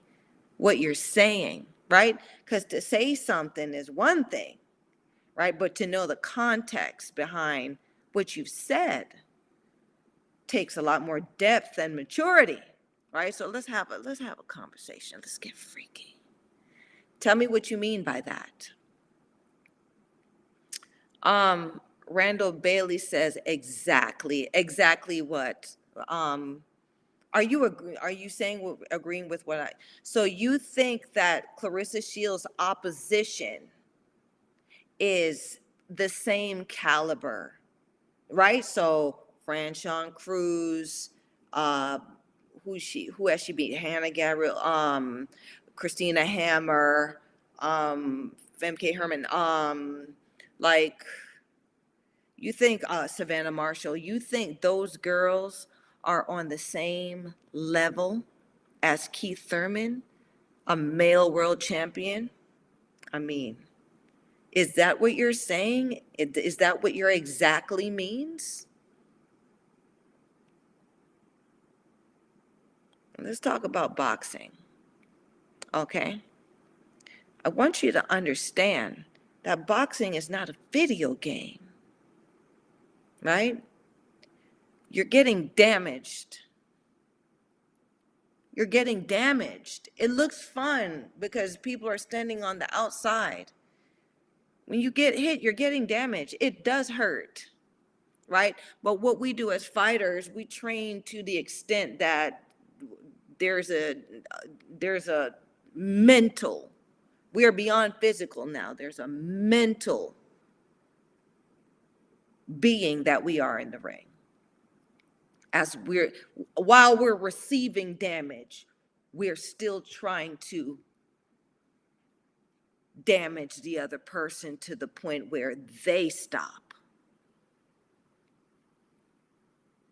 what you're saying, right? Because to say something is one thing, right? But to know the context behind what you've said takes a lot more depth and maturity, right? So let's have a let's have a conversation. Let's get freaky. Tell me what you mean by that. Um, Randall Bailey says exactly, exactly what. Um, are you agree, are you saying agreeing with what I? So you think that Claressa Shields' opposition is the same caliber, right? So Franchon Crews, uh, who she who has she beat? Hannah Gabriel, um, Christina Hammer, um, Femke Herman, um, like you think uh, Savannah Marshall, you think those girls are on the same level as Keith Thurman, a male world champion? I mean, is that what you're saying? Is that what your exactly means? Let's talk about boxing. Okay? I want you to understand that boxing is not a video game. right? You're getting damaged you're getting damaged. It looks fun because people are standing on the outside. When you get hit, you're getting damaged. It does hurt, right? But what we do as fighters, we train to the extent that there's a there's a mental. We are beyond physical now. There's a mental being that we are in the ring as we're while we're receiving damage we're still trying to damage the other person to the point where they stop.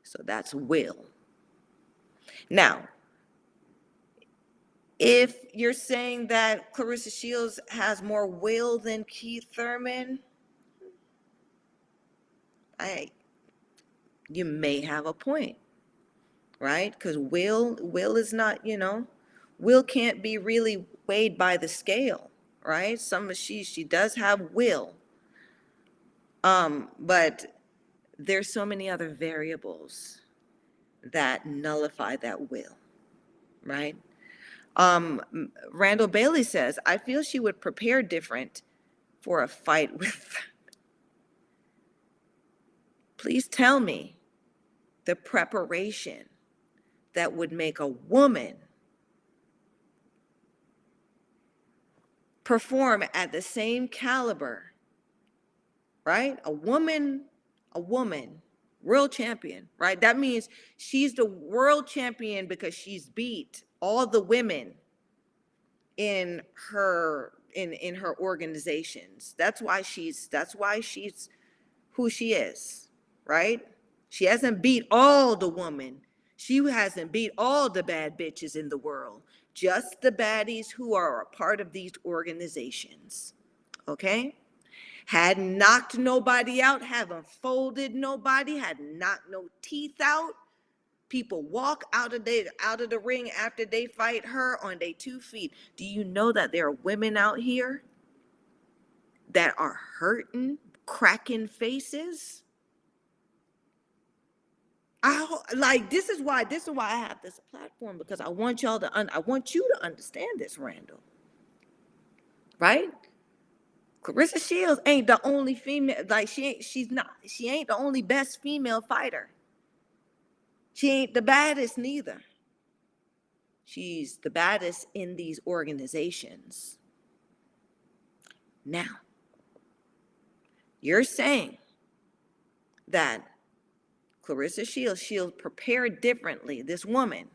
So that's will. Now if you're saying that claressa shields has more will than keith thurman i you may have a point, right? Because will will is not, you know, will can't be really weighed by the scale, right? Some of she she does have will, um, but there's so many other variables that nullify that will, right? Um, Randall Bailey says, I feel she would prepare different for a fight with. Please tell me the preparation that would make a woman perform at the same caliber, right? A woman, a woman, world champion, right? That means she's the world champion because she's beat all the women in her in in her organizations. That's why she's that's why she's who she is, right? She hasn't beat all the women. She hasn't beat all the bad bitches in the world, just the baddies who are a part of these organizations. Okay? Had knocked nobody out, haven't folded nobody, had knocked no teeth out. People walk out of the out of the ring after they fight her on their two feet. Do you know that there are women out here that are hurting, cracking faces? I like this is why this is why I have this platform because I want y'all to un, I want you to understand this, Randall. Right? Claressa Shields ain't the only female like she ain't she's not she ain't the only best female fighter. She ain't the baddest neither. She's the baddest in these organizations. Now, you're saying that Claressa Shields, she'll prepare differently. This woman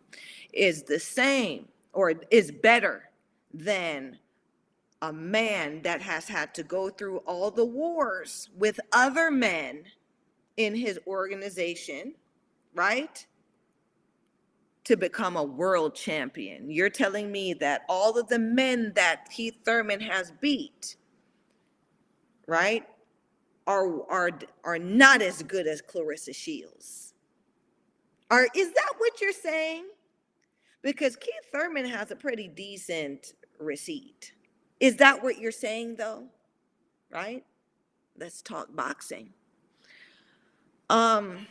is the same or is better than a man that has had to go through all the wars with other men in his organization, right? To become a world champion. You're telling me that all of the men that Keith Thurman has beat, right? Are are are not as good as Claressa Shields. Are is that what you're saying? Because Keith Thurman has a pretty decent receipt. Is that what you're saying though? Right? Let's talk boxing. Um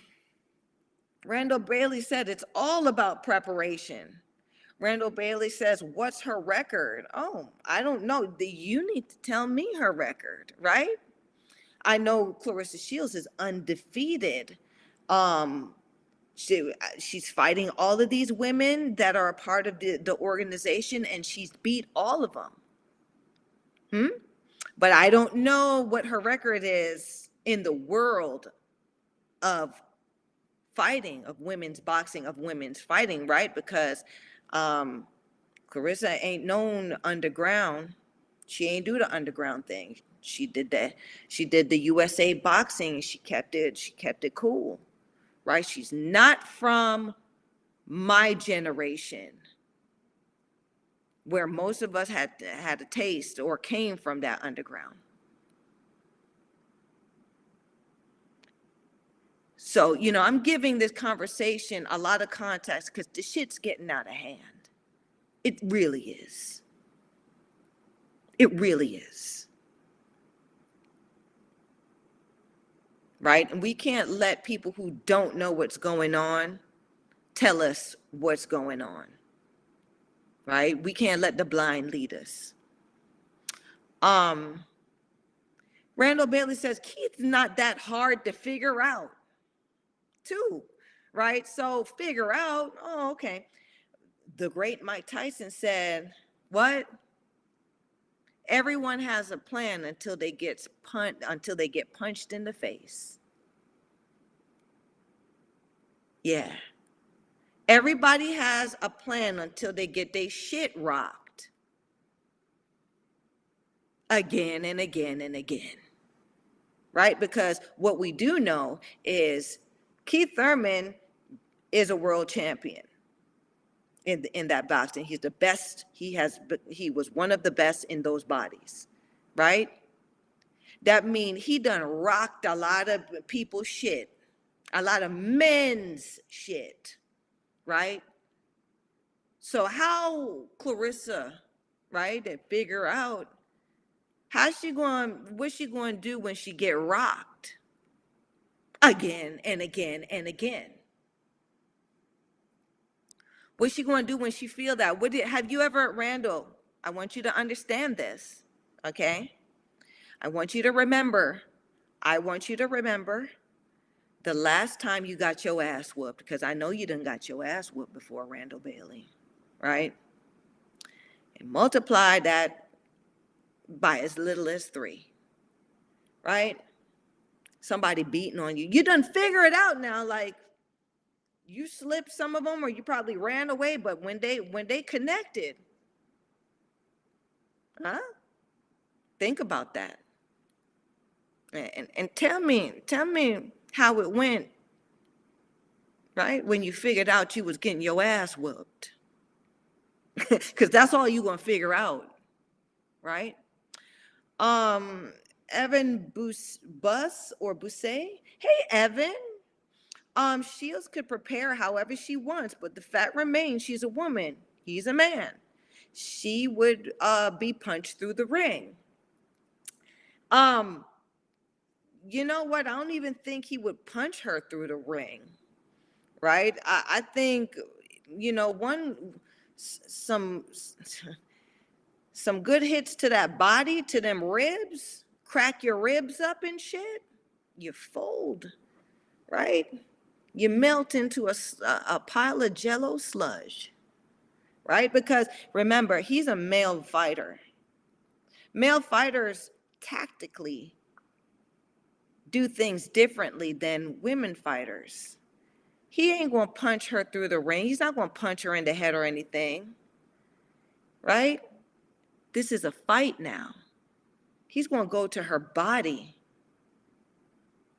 Randall Bailey said it's all about preparation. Randall Bailey says, What's her record? Oh, I don't know. You need to tell me her record, right? I know Claressa Shields is undefeated. Um, she she's fighting all of these women that are a part of the, the organization, and she's beat all of them. Hmm? But I don't know what her record is in the world of fighting, of women's boxing, of women's fighting, right? Because um, Claressa ain't known underground. She ain't do the underground thing. She did that. She did the USA boxing. She kept it, she kept it cool. Right? She's not from my generation where most of us had had a taste or came from that underground. So, you know, I'm giving this conversation a lot of context because the shit's getting out of hand. It really is. It really is. Right? And we can't let people who don't know what's going on tell us what's going on. right? We can't let the blind lead us. Um, Randall Bailey says Keith's not that hard to figure out, too, right? So figure out, oh, okay. The great Mike Tyson said, what? Everyone has a plan until they get punt until they get punched in the face. Yeah. Everybody has a plan until they get their shit rocked. Again and again and again. Right? Because what we do know is Keith Thurman is a world champion in in that boxing. He's the best. He has he was one of the best in those bodies, right? That mean he done rocked a lot of people's shit, a lot of men's shit, right? So how Claressa, right, and figure out how's she going, what's she going to do when she get rocked again and again and again? What's she going to do when she feel that? What did, have you ever, Randall? I want you to understand this, okay? I want you to remember. I want you to remember the last time you got your ass whooped, because I know you done got your ass whooped before, Randall Bailey, right? And multiply that by as little as three, right? Somebody beating on you. You done figure it out now, like you slipped some of them or you probably ran away but when they when they connected huh? Think about that. And and tell me tell me how it went right? When you figured out you was getting your ass whooped. Because that's all you gonna figure out right? Um evan bus bus or Busset. hey evan um, Shields could prepare however she wants, but the fact remains she's a woman. He's a man. She would uh, be punched through the ring. Um, you know what? I don't even think he would punch her through the ring, right? I, I think, you know, one some some good hits to that body, to them ribs, crack your ribs up and shit. You fold, right? You melt into a, a pile of jello sludge, right? Because remember, he's a male fighter. Male fighters tactically do things differently than women fighters. He ain't gonna punch her through the ring. He's not gonna punch her in the head or anything, right? This is a fight now. He's gonna go to her body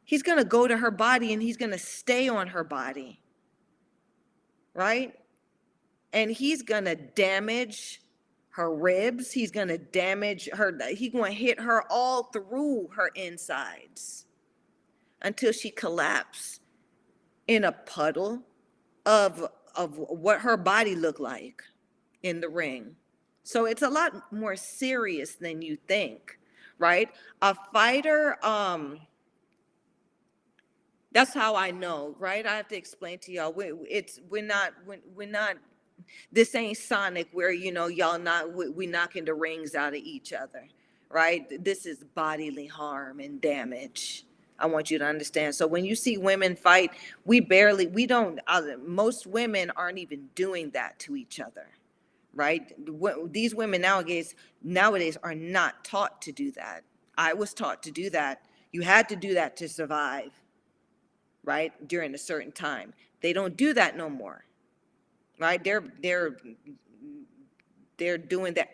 He's going to go to her body and he's going to stay on her body. Right? And he's going to damage her ribs. He's going to damage her. He's going to hit her all through her insides until she collapses in a puddle of, of what her body looked like in the ring. So it's a lot more serious than you think, right? A fighter, um, that's how I know, right? I have to explain to y'all. We, it's we're not we're, we're not. This ain't Sonic where you know y'all not we, we knocking the rings out of each other, right? This is bodily harm and damage. I want you to understand. So when you see women fight, we barely we don't. Uh, most women aren't even doing that to each other, right? These women nowadays nowadays are not taught to do that. I was taught to do that. You had to do that to survive right, during a certain time. They don't do that no more, right? They're they're they're doing the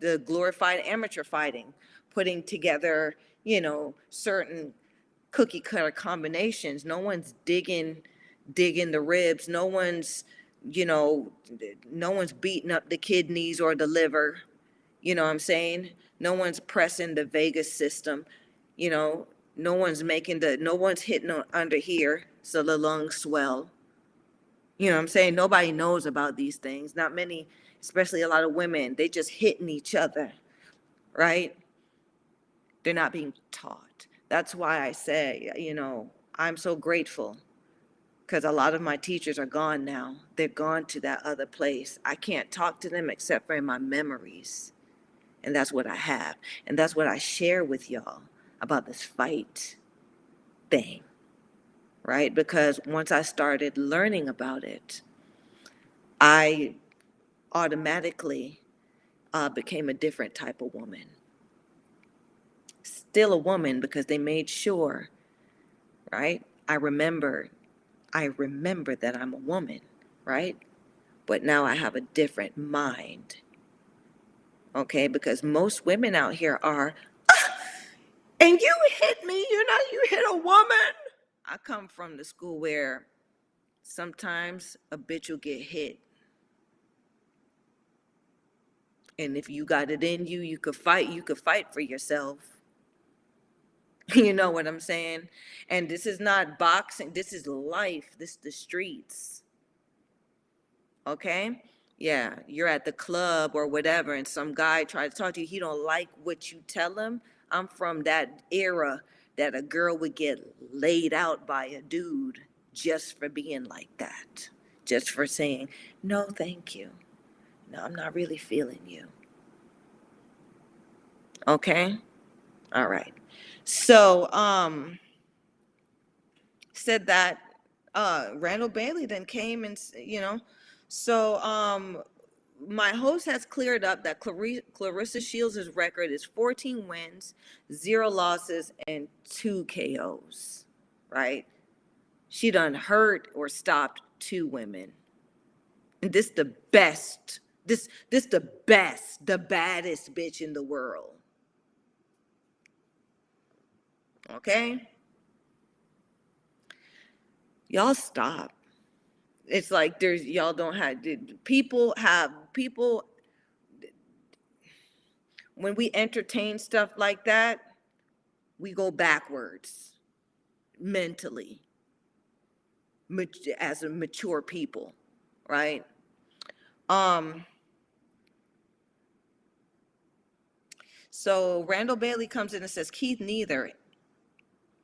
the glorified amateur fighting, putting together, you know, certain cookie cutter combinations. No one's digging digging the ribs. No one's, you know, no one's beating up the kidneys or the liver. You know what I'm saying? No one's pressing the vagus system. You know, no one's making the, no one's hitting on- under here, so the lungs swell. You know what I'm saying? Nobody knows about these things. Not many, especially a lot of women, they just hitting each other, right? They're not being taught. That's why I say, you know, I'm so grateful because a lot of my teachers are gone now. They're gone to that other place. I can't talk to them except for in my memories. And that's what I have. And that's what I share with y'all about this fight thing, right? Because once I started learning about it, I automatically uh, became a different type of woman. Still a woman because they made sure, right? I remember, I remember that I'm a woman, right? But now I have a different mind. Okay, because most women out here are, "Ah, and you hit me, you know, you hit a woman. I come from the school where sometimes a bitch will get hit. And if you got it in you, you could fight, you could fight for yourself. You know what I'm saying? And this is not boxing, this is life, this is the streets. Okay? Yeah, you're at the club or whatever, and some guy tried to talk to you, he don't like what you tell him. I'm from that era that a girl would get laid out by a dude just for being like that, just for saying, no, thank you. No, I'm not really feeling you. Okay? All right. So, um, said that uh Randall Bailey then came and you know, so um my host has cleared up that Clari- Claressa Shields' record is 14 wins, zero losses, and two KOs. Right? She done hurt or stopped two women. And this the best. This this the best, the baddest bitch in the world. Okay? Y'all stop. It's like there's y'all don't have people have people when we entertain stuff like that, we go backwards mentally as a mature people, right? Um so Randall Bailey comes in and says Keith neither.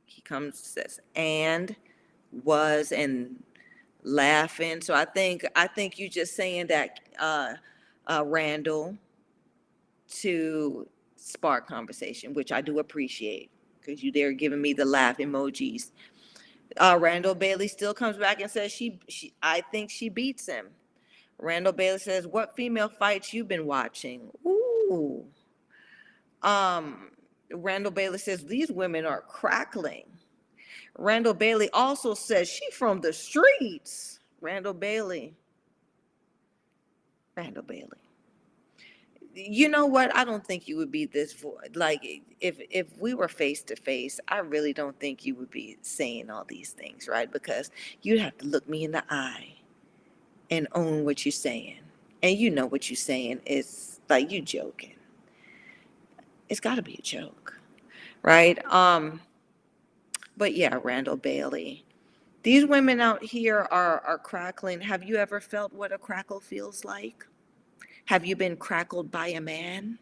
He comes says and was and laughing. So I think I think you just saying that uh uh Randall to spark conversation, which I do appreciate because you there giving me the laugh emojis. Uh, Randall Bailey still comes back and says she, she, I think she beats him. Randall Bailey says, "What female fights you've been watching?" Ooh. Um, Randall Bailey says these women are crackling. Randall Bailey also says she from the streets. Randall Bailey. Randall Bailey. You know what? I don't think you would be this vo- like if if we were face to face i really don't think you would be saying all these things right? Because you'd have to look me in the eye and own what you're saying. And you know what you're saying is like you joking. It's got to be a joke right? Um but yeah randall bailey these women out here are are crackling have you ever felt what a crackle feels like have you been crackled by a man?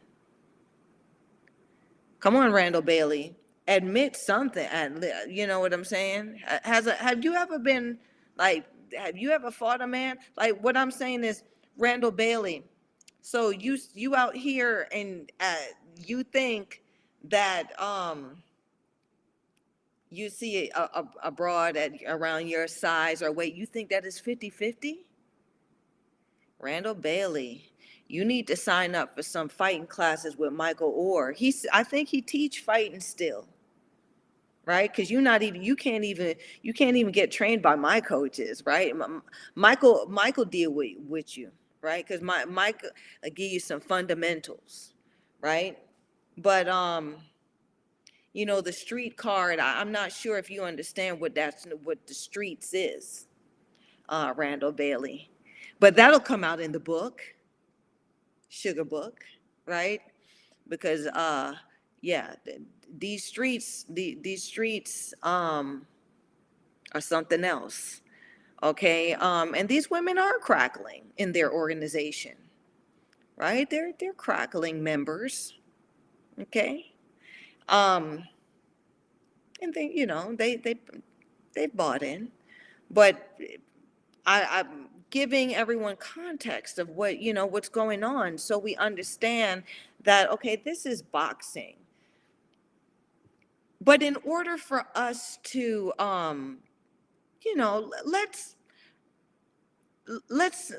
Come on, Randall Bailey. Admit something. You know what I'm saying? Has a, have you ever been like, have you ever fought a man? Like what I'm saying is Randall Bailey. So you, you out here and uh, you think that, um, you see a, a, a broad at around your size or weight, you think that is 50 50? Randall Bailey, you need to sign up for some fighting classes with Michael Orr. He's, I think he teach fighting still, right? Because you're not even, you can't even, you can't even get trained by my coaches, right? Michael, Michael deal with, with you, right? Because my Mike uh, give you some fundamentals, right? But um, you know, the street card. I, I'm not sure if you understand what that's what the streets is, uh, Randall Bailey. But that'll come out in the book sugar book, right? Because uh yeah, th- these streets, the these streets um are something else. Okay? Um and these women are crackling in their organization. Right? They're they're crackling members. Okay? Um and they, you know, they they they bought in. but I, I'm giving everyone context of what, you know, what's going on, so we understand that, okay, this is boxing. But in order for us to, um, you know, let's, let's,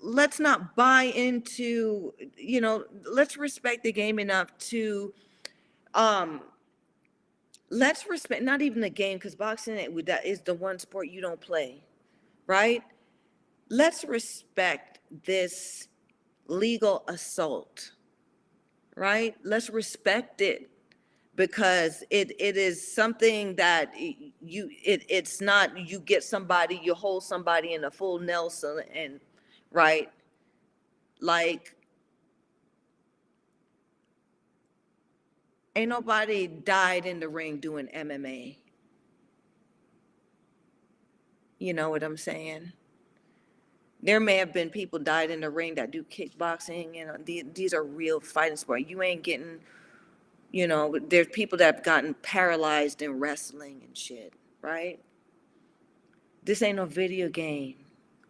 let's not buy into, you know, let's respect the game enough to, um, let's respect, not even the game, because boxing that is the one sport you don't play, right? let's respect this legal assault, right? Let's respect it because it, it is something that you, it, it's not, you get somebody, you hold somebody in a full Nelson and, right? Like, ain't nobody died in the ring doing MMA. You know what I'm saying? there may have been people died in the ring that do kickboxing you uh, know these, these are real fighting sports you ain't getting you know there's people that have gotten paralyzed in wrestling and shit right? This ain't no video game.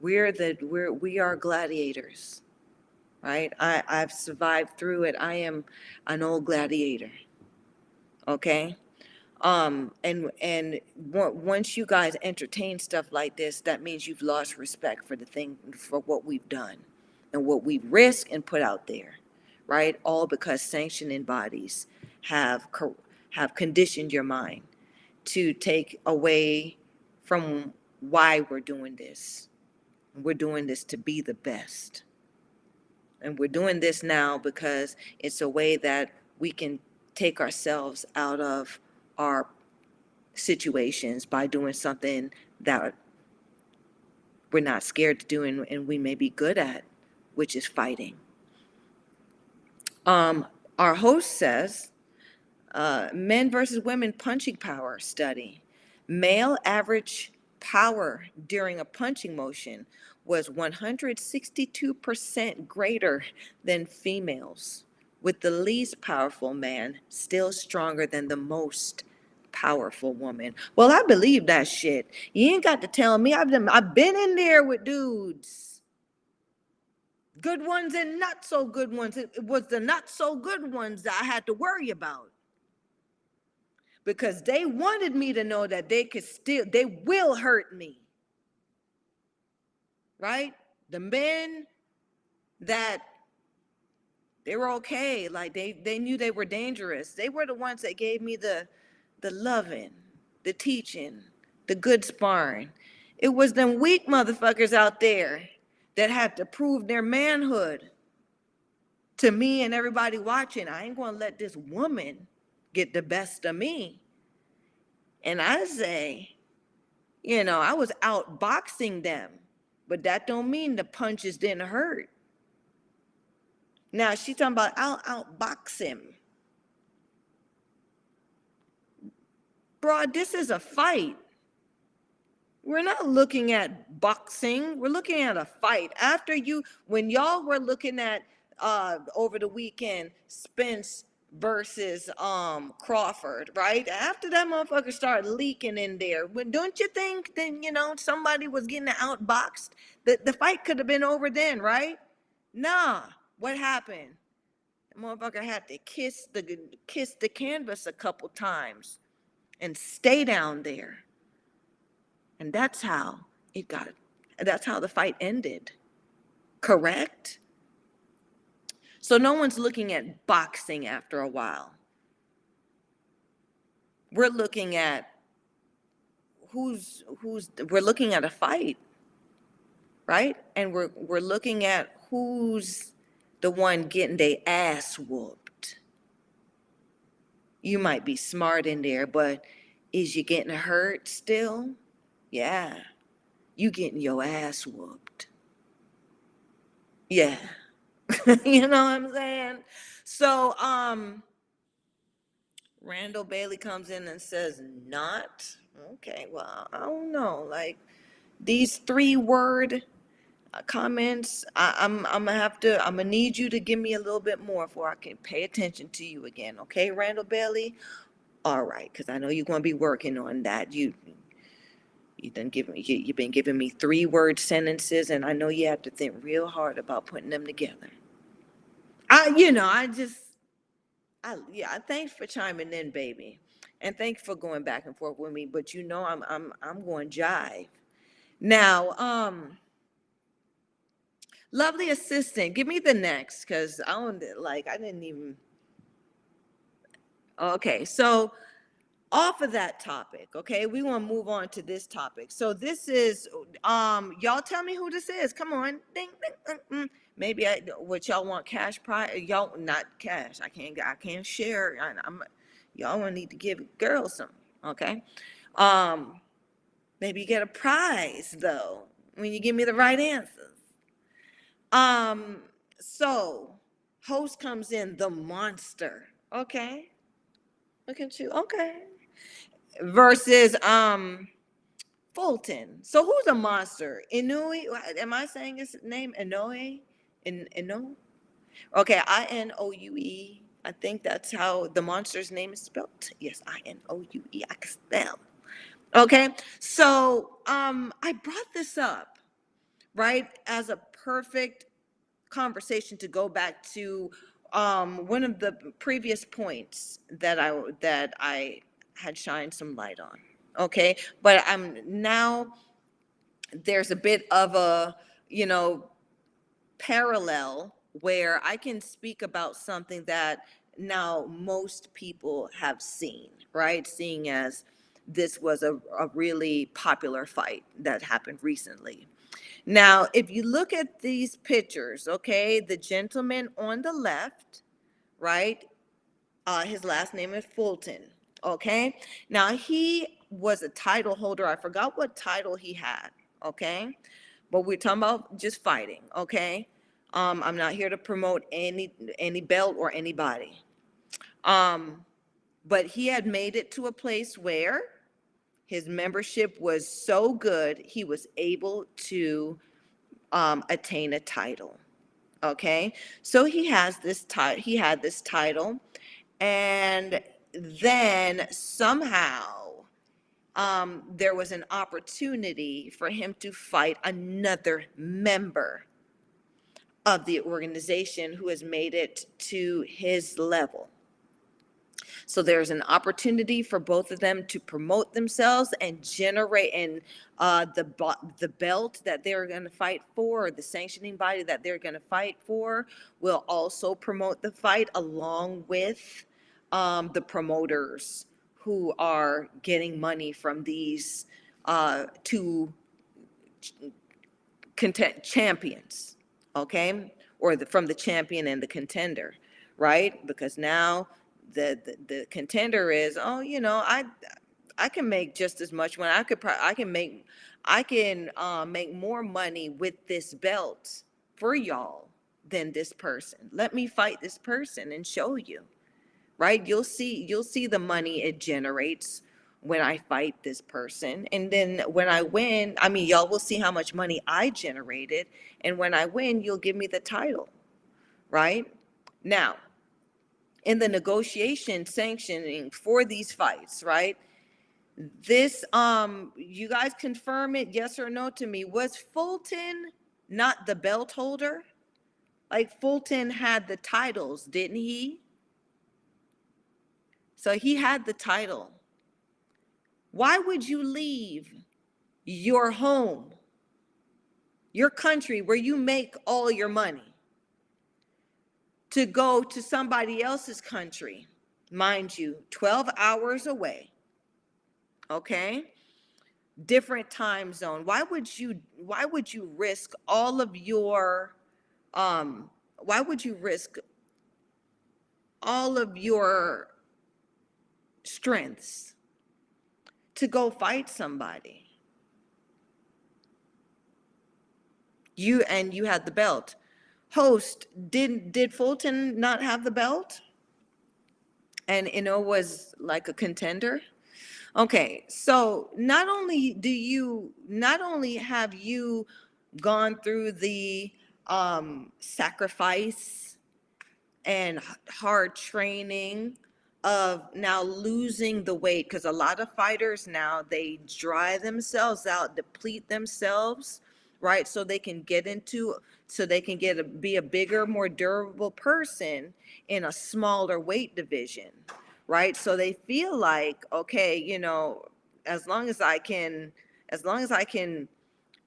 We're the we're we are gladiators right? I i've survived through it. I am an old gladiator okay um, and, and on- once you guys entertain stuff like this, that means you've lost respect for the thing, for what we've done and what we risk and put out there, right? All because sanctioning bodies have, co- have conditioned your mind to take away from why we're doing this. We're doing this to be the best. And we're doing this now because it's a way that we can take ourselves out of our situations by doing something that we're not scared to do and, and we may be good at, which is fighting. Um, our host says, uh, men versus women punching power study. Male average power during a punching motion was 162% greater than females, with the least powerful man still stronger than the most powerful woman. Well, I believe that shit. You ain't got to tell me. I've been, I've been in there with dudes. Good ones and not so good ones. It was the not so good ones that I had to worry about. Because they wanted me to know that they could still, they will hurt me. Right? The men that they were okay, like they they knew they were dangerous. They were the ones that gave me the the loving, the teaching, the good sparring. It was them weak motherfuckers out there that had to prove their manhood to me and everybody watching. I ain't gonna let this woman get the best of me. And I say, you know, I was out boxing them, but that don't mean the punches didn't hurt. Now she talking about I'll outbox him. Bro, this is a fight. We're not looking at boxing. We're looking at a fight. After you, when y'all were looking at uh over the weekend, Spence versus um Crawford, right? After that motherfucker started leaking in there, when don't you think then you know somebody was getting outboxed? The the fight could have been over then, right? Nah. What happened? The motherfucker had to kiss the kiss the canvas a couple times and stay down there. And that's how it got, that's how the fight ended. Correct? So no one's looking at boxing after a while. We're looking at who's who's we're looking at a fight, right? And we're we're looking at who's the one getting their ass whooped. You might be smart in there, but is you getting hurt still? Yeah. You getting your ass whooped. Yeah. you know what I'm saying? So, um, Randall Bailey comes in and says, not. Okay, well, I don't know. Like these three word comments, I, I'm I'm gonna have to I'm gonna need you to give me a little bit more before I can pay attention to you again. Okay, Randall Bailey? All right, because I know you're gonna be working on that. You You done given you, you've been giving me three word sentences, and I know you have to think real hard about putting them together. I, you know, I just, I yeah, thanks for chiming in, baby, and thanks for going back and forth with me. But you know, I'm I'm I'm going jive. Now, um, lovely assistant, give me the next, cause I don't like I didn't even. Okay, so off of that topic, okay, we want to move on to this topic. So this is, um, y'all tell me who this is. Come on, ding, ding, mm, mm. Maybe I, what y'all want cash prize? Y'all not cash. I can't. I can't share. I, I'm. Y'all want need to give girls some. Okay. Um, maybe you get a prize though when you give me the right answers. Um. So, host comes in the monster. Okay. Look at you. Okay. Versus um Fulton. So who's a monster? Inouye? Am I saying his name? Inoue? In Ino? Okay, I N O U E. I think that's how the monster's name is spelled. Yes, I N O U E. I can spell. Okay, so um, I brought this up, right, as a perfect conversation to go back to um, one of the previous points that I that I had shined some light on. Okay, but I'm now there's a bit of a you know parallel where I can speak about something that now most people have seen, right? Seeing as this was a, a really popular fight that happened recently. Now, if you look at these pictures, okay, the gentleman on the left, right, uh, his last name is Fulton, okay? Now, he was a title holder. I forgot what title he had, okay? But we're talking about just fighting, okay? Um, I'm not here to promote any any belt or anybody. Um, but he had made it to a place where his membership was so good he was able to um, attain a title. Okay, so he has this title. He had this title, and then somehow um, there was an opportunity for him to fight another member of the organization who has made it to his level. So there's an opportunity for both of them to promote themselves and generate and uh, the the belt that they're going to fight for, or the sanctioning body that they're going to fight for, will also promote the fight along with um, the promoters who are getting money from these uh, two content champions okay? Or the, from the champion and the contender, right? Because now the, the, the contender is, oh, you know, I, I can make just as much when I could, pro- I can make, I can, uh, make more money with this belt for y'all than this person. Let me fight this person and show you, right? You'll see, you'll see the money it generates when I fight this person. And then when I win, I mean, y'all will see how much money I generated. And when I win, you'll give me the title, right? Now, in the negotiation sanctioning for these fights, right? This, um, you guys confirm it, yes or no to me. Was Fulton not the belt holder? Like Fulton had the titles, didn't he? So he had the title. Why would you leave your home, your country where you make all your money, to go to somebody else's country, mind you, 12 hours away? Okay? Different time zone. Why would you why would you risk all of your um why would you risk all of your strengths to go fight somebody. You and you had the belt. Host, did did Fulton not have the belt? And know was like a contender? Okay, so not only do you not only have you gone through the um sacrifice and hard training of now losing the weight because a lot of fighters now they dry themselves out, deplete themselves, right? So they can get into so they can get a be a bigger, more durable person in a smaller weight division, right? So they feel like, okay, you know, as long as I can, as long as I can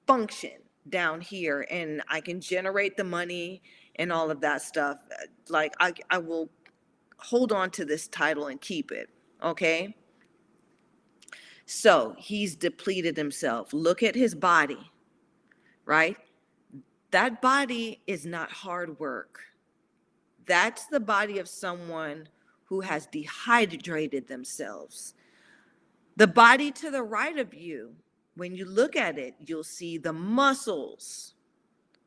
function down here and I can generate the money and all of that stuff, like I I will hold on to this title and keep it, okay? So he's depleted himself. Look at his body, right? That body is not hard work. That's the body of someone who has dehydrated themselves. The body to the right of you, when you look at it, you'll see the muscles.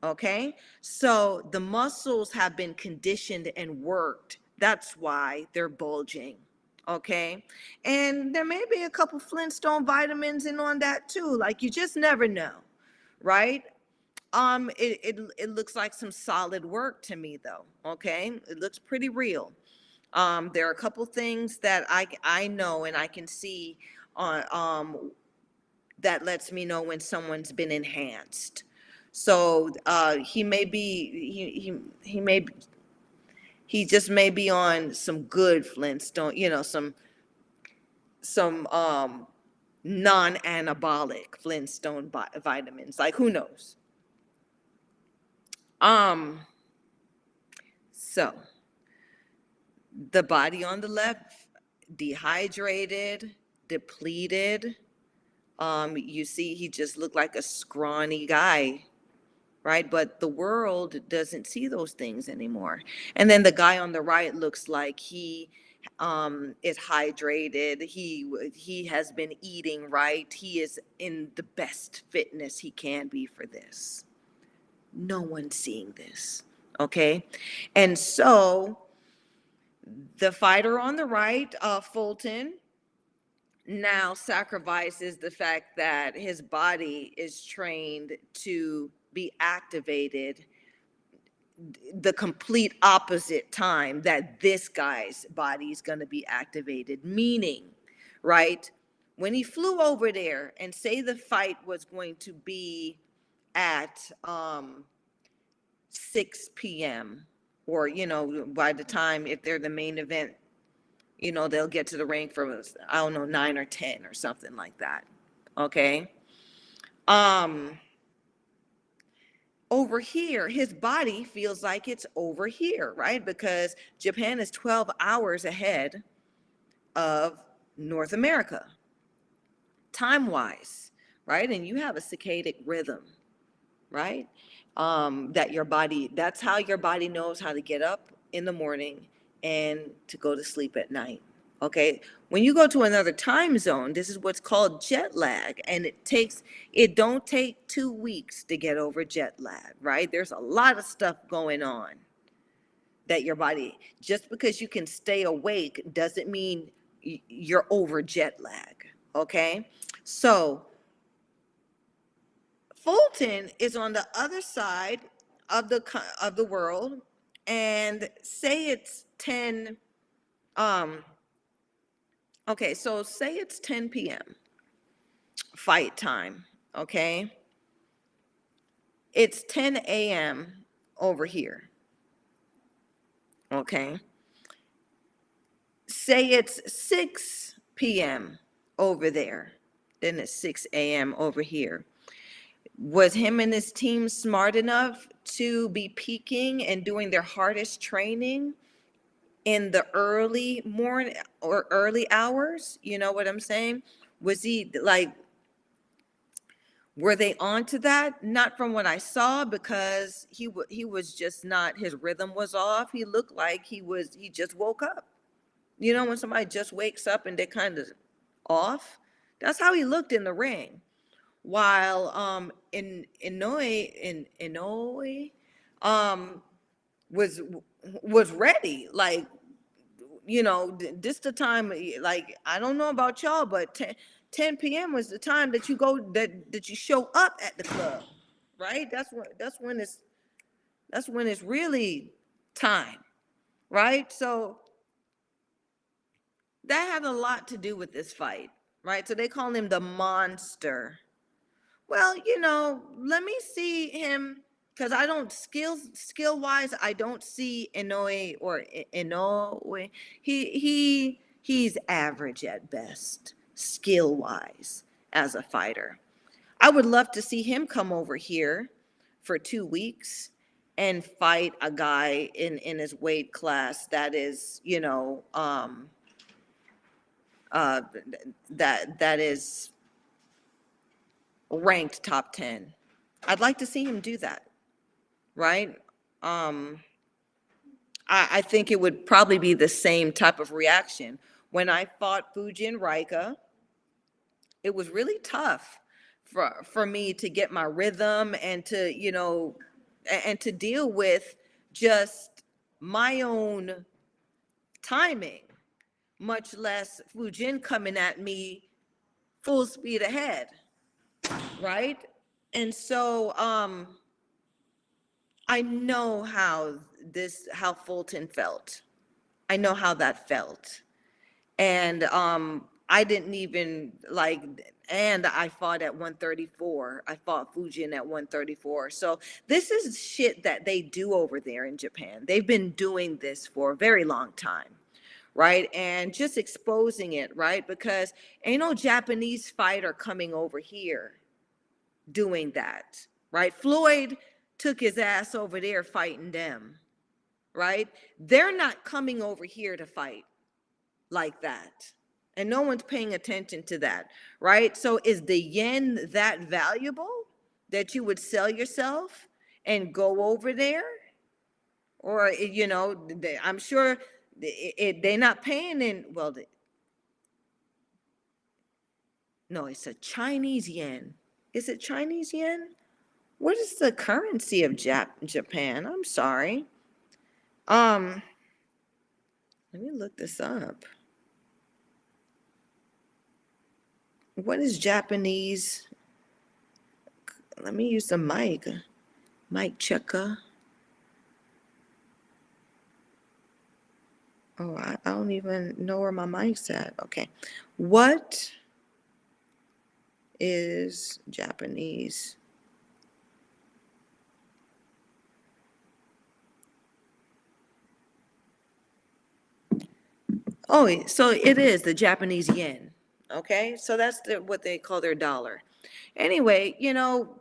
Okay? So the muscles have been conditioned and worked that's why they're bulging. Okay. And there may be a couple Flintstone vitamins in on that too. Like you just never know. Right. Um, it, it, it looks like some solid work to me though. Okay. It looks pretty real. Um, there are a couple things that I, I know and I can see on, um, that lets me know when someone's been enhanced. So, uh, he may be, he, he, he may he just may be on some good Flintstone, you know, some some um non-anabolic Flintstone vitamins. Like who knows? Um so the body on the left dehydrated, depleted. Um you see he just looked like a scrawny guy right? But the world doesn't see those things anymore. And then the guy on the right looks like he um is hydrated he he has been eating right he is in the best fitness he can be for this. No one's seeing this okay? And so the fighter on the right uh fulton now sacrifices the fact that his body is trained to be activated the complete opposite time that this guy's body is going to be activated. Meaning right when he flew over there and say the fight was going to be at um 6 p.m or you know by the time if they're the main event you know they'll get to the ring for i don't know 9 or 10 or something like that okay? Um over here, his body feels like it's over here, right? Because Japan is 12 hours ahead of North America, time wise, right? And you have a circadian rhythm, right? Um, that your body, that's how your body knows how to get up in the morning and to go to sleep at night. Okay. When you go to another time zone, this is what's called jet lag. And it takes, it don't take two weeks to get over jet lag, right? There's a lot of stuff going on that your body, just because you can stay awake doesn't mean you're over jet lag. Okay. So Fulton is on the other side of the of the world and say it's 10 um Okay, so say it's 10 p.m. fight time, okay? It's 10 a.m. over here. Okay. Say it's 6 p.m. over there. Then it's 6 a.m. over here. Was him and his team smart enough to be peaking and doing their hardest training in the early morning or early hours? You know what I'm saying? Was he like, were they onto that? Not from what I saw, because he w- he was just not. His rhythm was off. He looked like he was. He just woke up. You know when somebody just wakes up and they're kind of off. That's how he looked in the ring. While um in Inoue in Inoue um was was ready. Like, you know, this the time. Like, I don't know about y'all, but 10, 10 p.m. was the time that you go that that you show up at the club, right? That's when that's when it's that's when it's really time, right? So that had a lot to do with this fight, right? So they call him the monster. Well, you know, let me see him because I don't skill skill wise, I don't see Inoue or I- Inoue. He he he's average at best, skill wise as a fighter. I would love to see him come over here for two weeks and fight a guy in in his weight class that is, you know, um, uh, that that is ranked top ten. I'd like to see him do that, right? Um, I, I think it would probably be the same type of reaction when I fought Fujin Raika. It was really tough for for me to get my rhythm and to you know a- and to deal with just my own timing, much less Fujin coming at me full speed ahead, right? And so um I know how this how Fulton felt. I know how that felt. And um I didn't even like and I fought at 134. I fought Fujin at 134. So this is shit that they do over there in Japan. They've been doing this for a very long time. Right. And just exposing it, right? Because ain't no Japanese fighter coming over here doing that. Right. Floyd took his ass over there fighting them. Right. They're not coming over here to fight like that. And no one's paying attention to that, right? So is the yen that valuable that you would sell yourself and go over there? Or, eh, you know, they, I'm sure they're not paying in, well, the, no, it's a Chinese yen. Is it Chinese yen? What is the currency of Jap- Japan? I'm sorry. Um, let me look this up. What is Japanese? Let me use the mic. Mic checker. Oh, I, I don't even know where my mic's at. Okay. What is Japanese? Oh, so it is the Japanese yen. Okay, so that's the, what they call their dollar. Anyway, you know,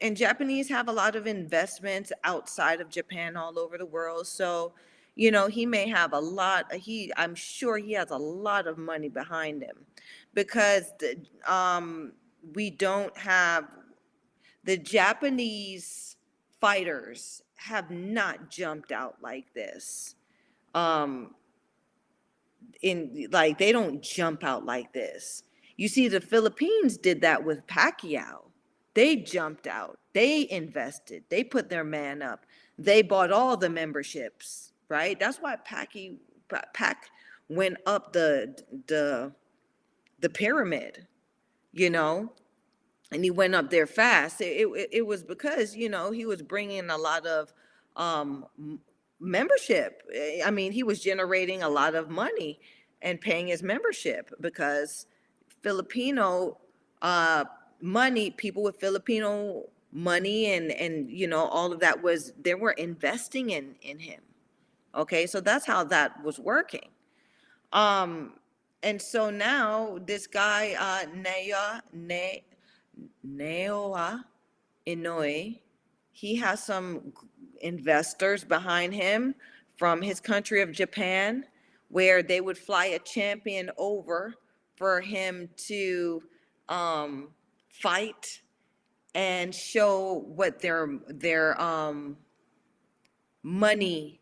and Japanese have a lot of investments outside of Japan all over the world. So, you know, he may have a lot, he, I'm sure he has a lot of money behind him because the, um, we don't have, the Japanese fighters have not jumped out like this. Um, in like they don't jump out like this. You see, the Philippines did that with Pacquiao. They jumped out. They invested. They put their man up. They bought all the memberships, right? That's why Pacquiao Pac went up the the the pyramid, you know, and he went up there fast. It, it, it was because you know he was bringing a lot of um, membership. Eh, I mean, he was generating a lot of money and paying his membership because Filipino uh, money, people with Filipino money and and you know all of that was they were investing in in him. Okay, so that's how that was working. Um, and so now this guy uh, Nea Ne Neoa Inoue, he has some investors behind him from his country of Japan, where they would fly a champion over for him to um, fight and show what their their um, money,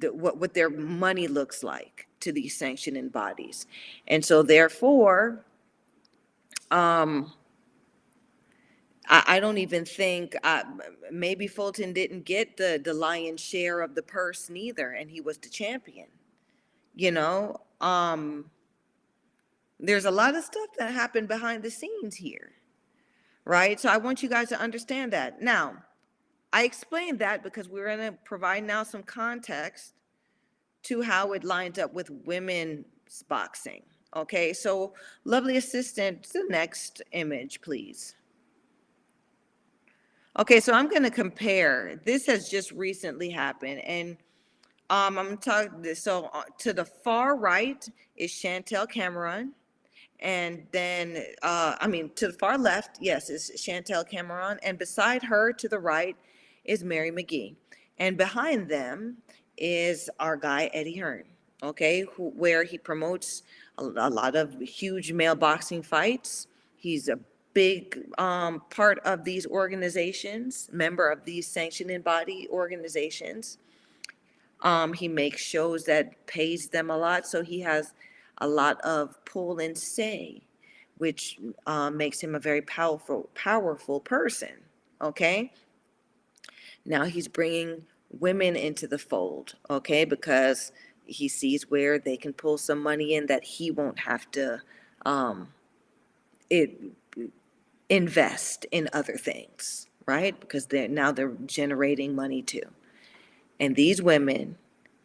what what their money looks like to these sanctioning bodies, and so therefore. Um, I, I don't even think, uh, maybe Fulton didn't get the, the lion's share of the purse neither, and he was the champion. You know, um, there's a lot of stuff that happened behind the scenes here, right? So I want you guys to understand that. Now, I explained that because we're going to provide now some context to how it lines up with women's boxing. Okay, so lovely assistant, the next image, please. Okay, so I'm going to compare. This has just recently happened, and um, I'm talking. So uh, to the far right is Chantelle Cameron, and then uh, I mean to the far left, yes, is Chantelle Cameron, and beside her to the right is Mary McGee, and behind them is our guy Eddie Hearn. Okay, who, where he promotes a, a lot of huge male boxing fights. He's a big um, part of these organizations, member of these sanctioning body organizations. Um, he makes shows that pays them a lot, so he has a lot of pull and say, which uh, makes him a very powerful, powerful person. Okay. Now he's bringing women into the fold. Okay, because he sees where they can pull some money in that he won't have to um, it invest in other things, right? Because they're now they're generating money too. And these women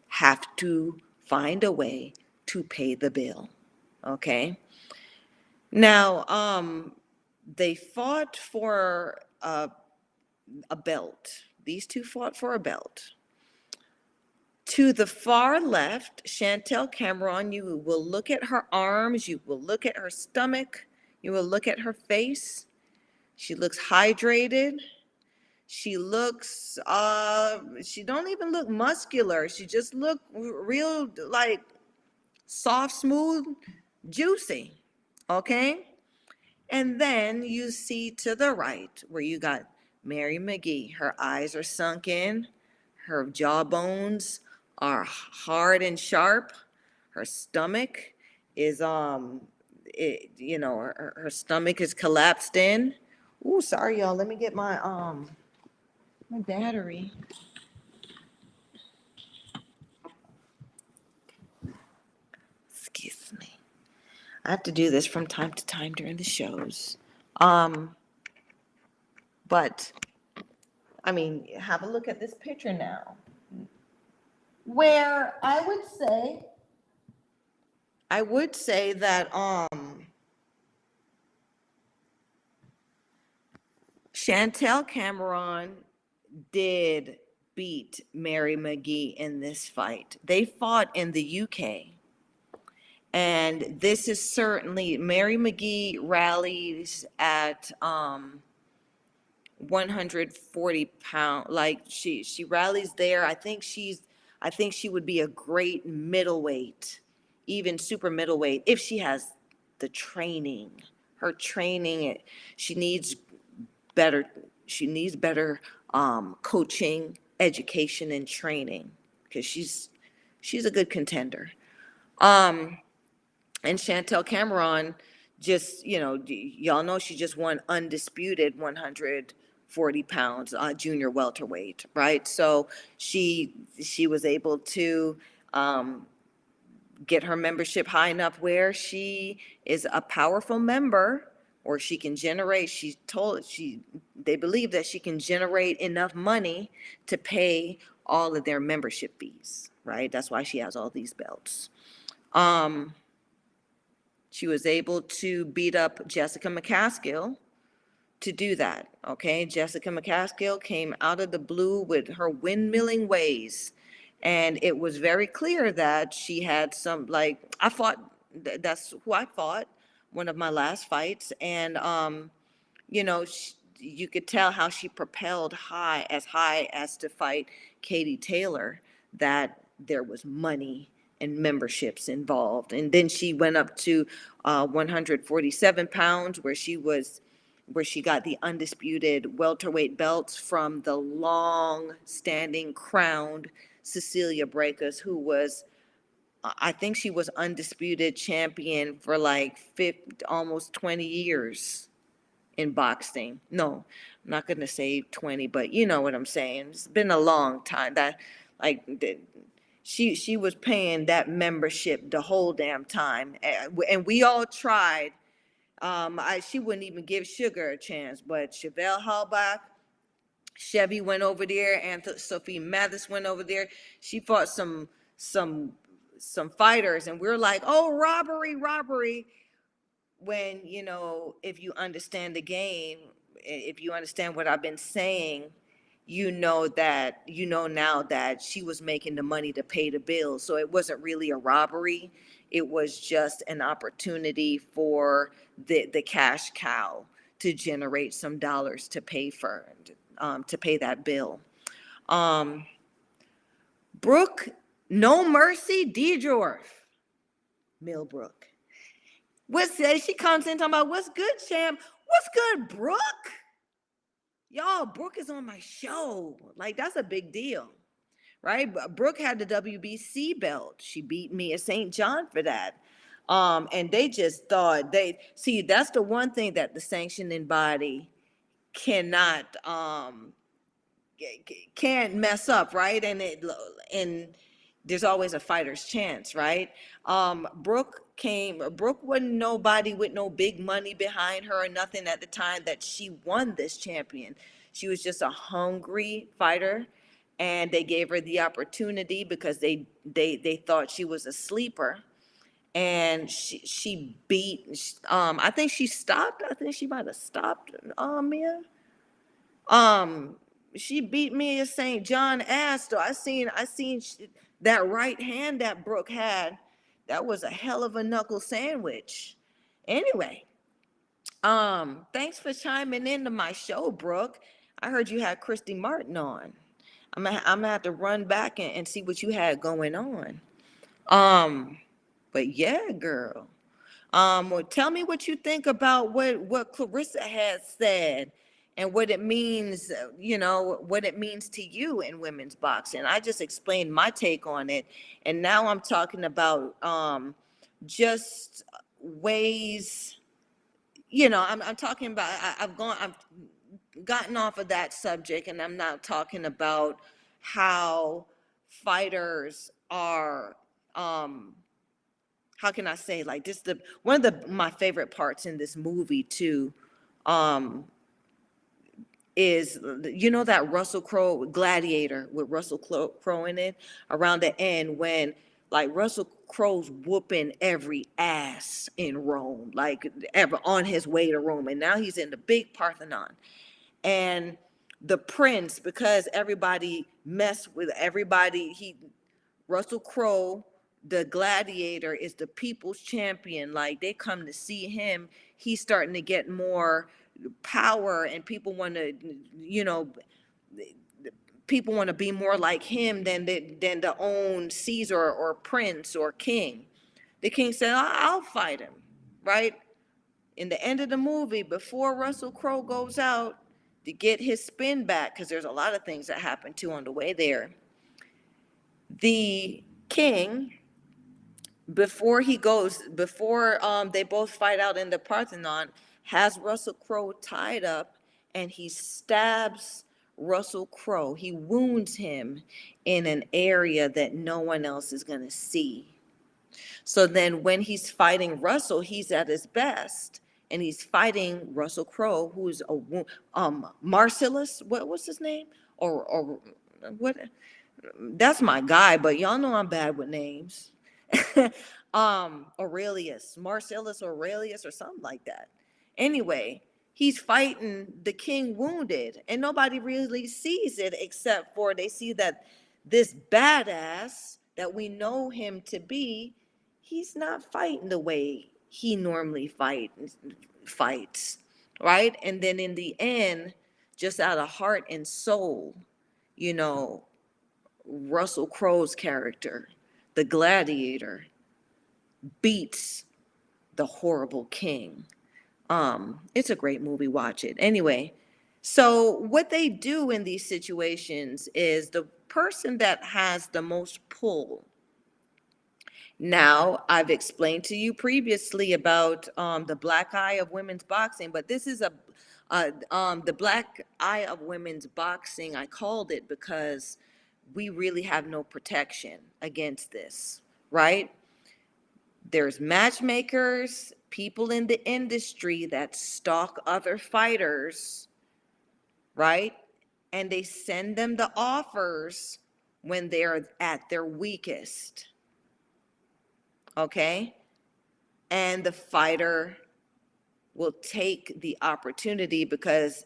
have to find a way to pay the bill. Okay? Now, um, they fought for a, a belt. These two fought for a belt. To the far left, Chantelle Cameron, you will look at her arms, you will look at her stomach, you will look at her face. She looks hydrated. She looks uh she don't even look muscular. She just look real like soft, smooth, juicy. Okay? And then you see to the right where you got Mary McGee. Her eyes are sunk in, her jawbones are hard and sharp. Her stomach is um it, you know, her, her stomach is collapsed in. Ooh, sorry y'all. Let me get my um my battery. Excuse me. I have to do this from time to time during the shows. Um but I mean, have a look at this picture now where I would say, I would say that, um, Chantelle Cameron did beat Mary McGee in this fight. They fought in the UK. And this is certainly, Mary McGee rallies at, um, 140 pound, like she, she rallies there. I think she's I think she would be a great middleweight, even super middleweight, if she has the training. Her training, she needs better. She needs better um, coaching, education, and training because she's she's a good contender. Um, and Chantelle Cameron, just you know, y'all know she just won undisputed 140 pounds, uh, junior welterweight, right? So she she was able to um, get her membership high enough where she is a powerful member, or she can generate. She told she they believe that she can generate enough money to pay all of their membership fees, right? That's why she has all these belts. Um, she was able to beat up Jessica McCaskill to do that, okay? Jessica McCaskill came out of the blue with her windmilling ways. And it was very clear that she had some, like, I fought, th- that's who I fought, one of my last fights. And, um, you know, sh you could tell how she propelled high, as high as to fight Katie Taylor, that there was money and memberships involved. And then she went up to uh, 147 pounds, where she was where she got the undisputed welterweight belts from the long-standing crowned Cecilia Brækhus, who was, I think she was undisputed champion for like 50, almost 20 years in boxing. No, I'm not going to say 20, but you know what I'm saying. It's been a long time that like she she was paying that membership the whole damn time and we all tried um, I, she wouldn't even give Sugar a chance, but Chevelle Hallback, Chevy went over there, and Sophie Mathis went over there. She fought some some some fighters and we're like, oh, robbery, robbery. When, you know, if you understand the game, if you understand what I've been saying, you know that, you know now that she was making the money to pay the bills. So it wasn't really a robbery. It was just an opportunity for the, the cash cow to generate some dollars to pay for, um, to pay that bill. Um, Brooke, no mercy, Deidre, Millbrook. What's that? She comes in talking about what's good, champ. What's good, Brooke? Y'all, Brooke is on my show. Like that's a big deal, right? Brooke had the WBC belt. She beat Mia St. John for that. Um, and they just thought they see that's the one thing that the sanctioning body cannot um can't mess up, right? And it and there's always a fighter's chance, right? Um, Brooke came. Brooke wasn't nobody with no big money behind her or nothing at the time that she won this champion. She was just a hungry fighter, and they gave her the opportunity because they they they thought she was a sleeper, and she she beat. Um, I think she stopped. I think she might have stopped. Um, Mia. Um, she beat Mia St. John ass though. I seen I seen sh- that right hand that Brooke had. That was a hell of a knuckle sandwich. Anyway, um, thanks for chiming into my show, Brooke. I heard you had Christy Martin on. I'm gonna, I'm gonna have to run back and, and see what you had going on. Um, but yeah, girl. Um, well, tell me what you think about what what Claressa has said and what it means, uh, you know, what it means to you in women's boxing. I just explained my take on it, and now I'm talking about um, just ways. You know, I'm I'm talking about. I, I've gone. I've gotten off of that subject, and I'm now talking about how fighters are. Um, how can I say like this the one of the my favorite parts in this movie too um is uh, you know that Russell Crowe Gladiator with Russell Crowe in it around the end when like Russell Crowe's whooping every ass in Rome like ever on his way to Rome and now he's in the big Parthenon and the prince because everybody messed with everybody he Russell Crowe, the gladiator, is the people's champion. Like they come to see him. He's starting to get more power, and people want to, you know, people want to be more like him than the, than the own Caesar or prince or king. The king said, "I- "I'll fight him." Right in the end of the movie, before Russell Crowe goes out to get his spin back, because there's a lot of things that happen too on the way there the king before he goes before um they both fight out in the parthenon has russell crowe tied up and he stabs russell crowe he wounds him in an area that no one else is going to see so then when he's fighting russell he's at his best and he's fighting russell crowe who's a um marcellus what was his name or or what that's my guy, but y'all know I'm bad with names. um, Aurelius, Marcellus Aurelius, or something like that. Anyway, he's fighting the king wounded, and nobody really sees it except for they see that this badass that we know him to be, he's not fighting the way he normally fight fights, right? And then in the end, just out of heart and soul, you know, Russell Crowe's character, the gladiator, beats the horrible king. Um, it's a great movie, watch it. Anyway, so what they do in these situations is the person that has the most pull. Now, I've explained to you previously about um, the black eye of women's boxing, but this is a uh, um, the black eye of women's boxing. I called it because we really have no protection against this, right? There's matchmakers, people in the industry that stalk other fighters, right? And they send them the offers when they're at their weakest. okay? And the fighter will take the opportunity because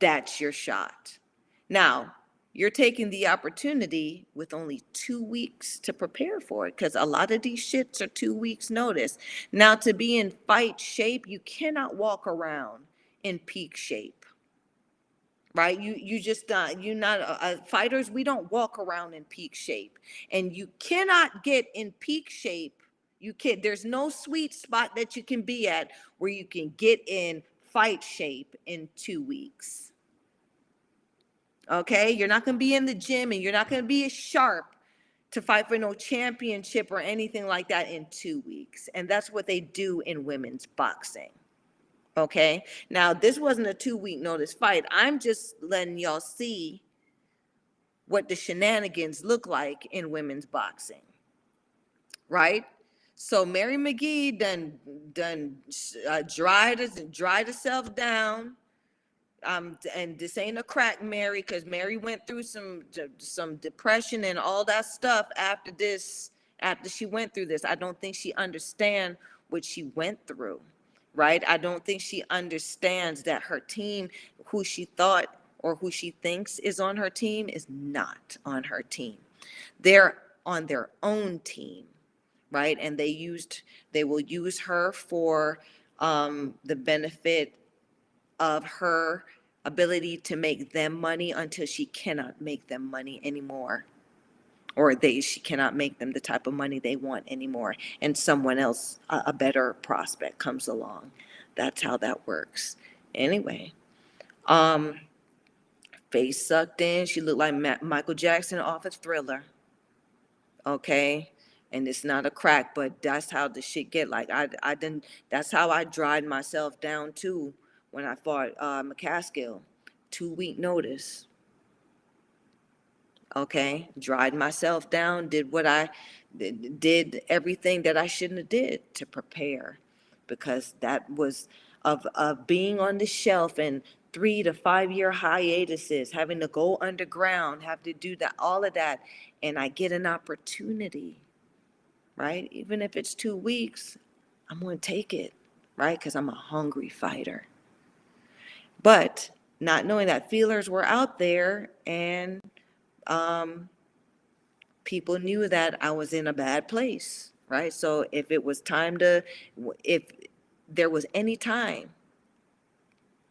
that's your shot. Now, you're taking the opportunity with only two weeks to prepare for it because a lot of these shits are two weeks notice. Now, to be in fight shape, you cannot walk around in peak shape. Right? You you just uh, you not uh, fighters. We don't walk around in peak shape, and you cannot get in peak shape. You can. There's no sweet spot that you can be at where you can get in fight shape in two weeks. Okay, you're not going to be in the gym and you're not going to be as sharp to fight for no championship or anything like that in two weeks. And that's what they do in women's boxing. Okay, now this wasn't a two week notice fight. I'm just letting y'all see what the shenanigans look like in women's boxing. Right? So Mary McGee done done uh, dried dried herself down um and this ain't a crack mary because mary went through some some depression and all that stuff after this after she went through this. I don't think she understand what she went through right? I don't think she understands that her team who she thought or who she thinks is on her team is not on her team. They're on their own team right? And they used they will use her for um the benefit of her ability to make them money until she cannot make them money anymore. Or they she cannot make them the type of money they want anymore and someone else a, a better prospect comes along. That's how that works. Anyway um face sucked in she looked like Ma- michael jackson off of thriller. Okay? And it's not a crack but that's how the shit get like i i didn't that's how i dried myself down too when I fought uh, McCaskill. Two week notice. Okay, dried myself down, did what I did everything that I shouldn't have did to prepare, because that was of of being on the shelf and three to five year hiatuses, having to go underground, have to do that, all of that, and I get an opportunity, right? Even if it's two weeks, I'm going to take it, right? Because I'm a hungry fighter. But not knowing that feelers were out there and um, people knew that I was in a bad place, right? So if it was time to, if there was any time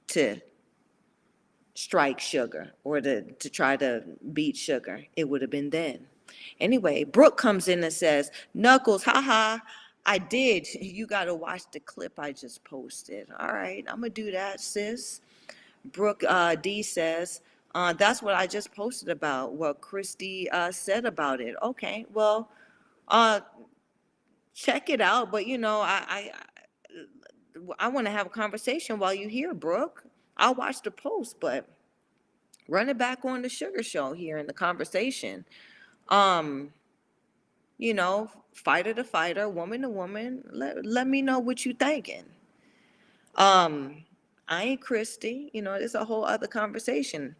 to strike sugar or to, to try to beat sugar, it would have been then. Anyway, Brooke comes in and says, Knuckles, haha, I did. You got to watch the clip I just posted. All right, I'm going to do that, sis. Brooke uh, D says, uh, that's what I just posted about, what Christy uh, said about it. Okay, well, uh, check it out. But you know, I I, I want to have a conversation while you're here, Brooke. I'll watch the post, but run it back on the Sugar Show here in the conversation. Um, you know, fighter to fighter, woman to woman. Let let me know what you're thinking. Um, I ain't Christy. You know, it's a whole other conversation.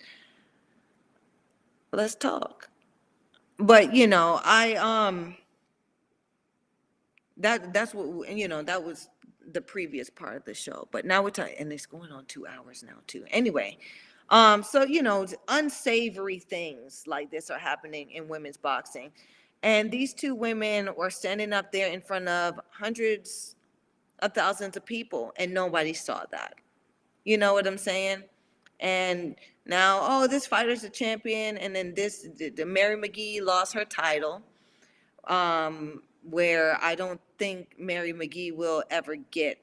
Let's talk. But you know, I um that that's what you know, that was the previous part of the show. But now we're talking and it's going on two hours now too. Anyway, um, so you know, unsavory things like this are happening in women's boxing. And these two women were standing up there in front of hundreds of thousands of people, and nobody saw that. You know what I'm saying? And now, oh, this fighter's a champion, and then this, the, the Mary McGee lost her title, um, where I don't think Mary McGee will ever get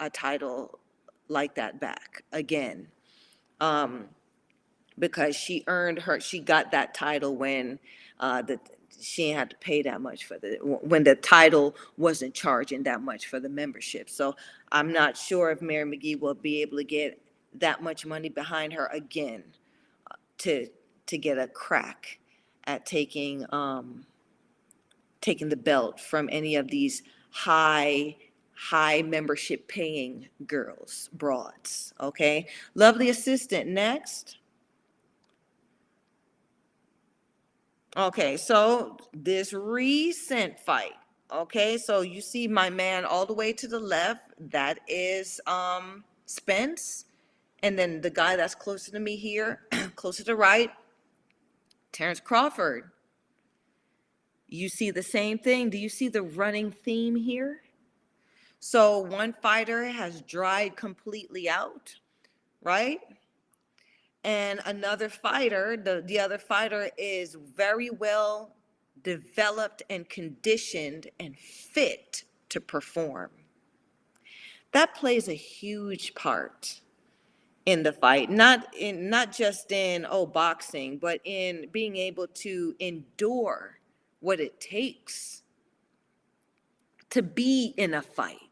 a title like that back again. Um, because she earned her, she got that title when uh, the she had to pay that much for the when the title wasn't charging that much for the membership. So I'm not sure if Mary McGee will be able to get that much money behind her again uh, to to get a crack at taking um taking the belt from any of these high high membership paying girls broads okay lovely assistant next Okay, so this recent fight, Okay, so you see my man all the way to the left, that is um Spence. And then the guy that's closer to me here, closer to right, Terrence Crawford. You see the same thing. Do you see the running theme here? So one fighter has dried completely out, right? And another fighter, the, the other fighter is very well developed and conditioned and fit to perform. That plays a huge part in the fight, not in not just in oh boxing, but in being able to endure what it takes to be in a fight.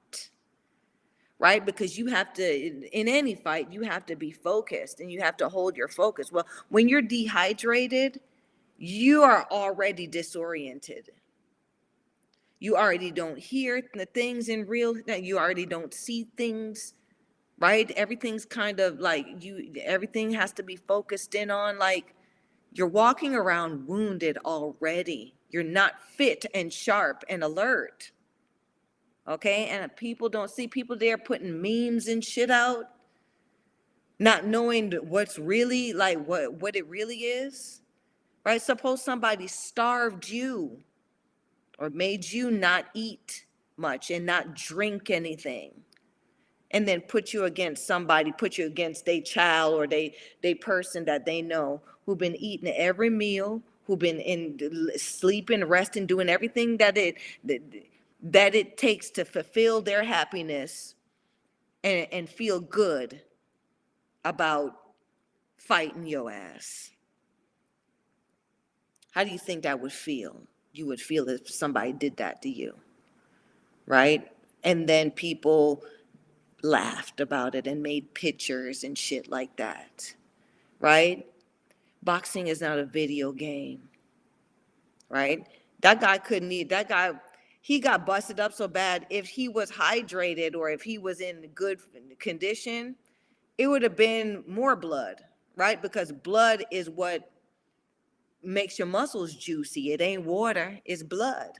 Right? Because you have to in, any fight, you have to be focused and you have to hold your focus. Well, when you're dehydrated, you are already disoriented. You already don't hear the things in real, you already don't see things, right? Everything's kind of like you, everything has to be focused in on like you're walking around wounded already. You're not fit and sharp and alert. Okay, and people don't see people there putting memes and shit out, not knowing what's really like what what it really is right? Suppose somebody starved you or made you not eat much and not drink anything. And then put you against somebody, put you against a child or they they person that they know who've been eating every meal, who've been in sleeping, resting, doing everything that it that, it takes to fulfill their happiness and, and feel good about fighting your ass. How do you think that would feel? You would feel if somebody did that to you, right? And then people laughed about it and made pictures and shit like that, right? Boxing is not a video game, right? That guy couldn't eat, that guy, he got busted up so bad. If he was hydrated or if he was in good condition, it would have been more blood, right? Because blood is what makes your muscles juicy. It ain't water, it's blood.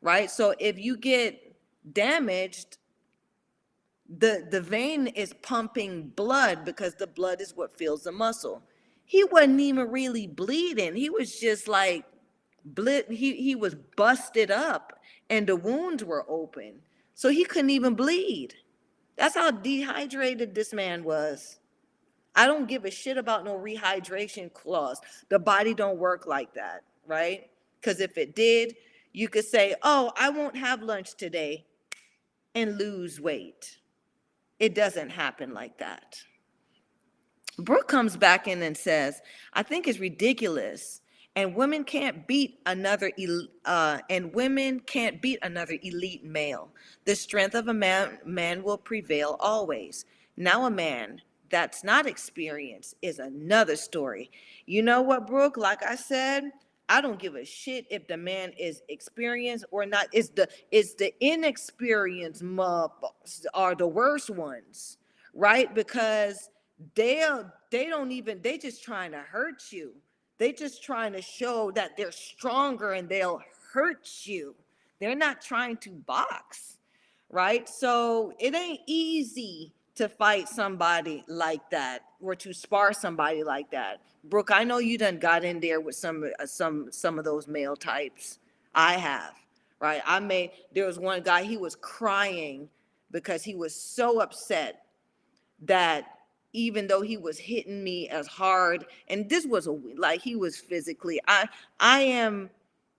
Right? So if you get damaged, the the vein is pumping blood because the blood is what fills the muscle. He wasn't even really bleeding. He was just like blit he he was busted up and the wounds were open. So he couldn't even bleed. That's how dehydrated this man was. I don't give a shit about no rehydration clause. The body don't work like that, right? Because if it did, you could say, oh, I won't have lunch today and lose weight. It doesn't happen like that. Brooke comes back in and says, I think it's ridiculous and women can't beat another uh, and women can't beat another elite male. The strength of a man man will prevail always. Now a man that's not experienced is another story. You know what, Brooke? Like I said, I don't give a shit if the man is experienced or not. It's the it's the inexperienced motherfuckers are the worst ones, right? Because they'll they don't even they just trying to hurt you. They just trying to show that they're stronger and they'll hurt you. They're not trying to box, right? So it ain't easy to fight somebody like that or to spar somebody like that. Brooke, I know you done got in there with some uh, some some of those male types. I have, right? I made there was one guy he was crying because he was so upset that even though he was hitting me as hard and this was a like he was physically I I am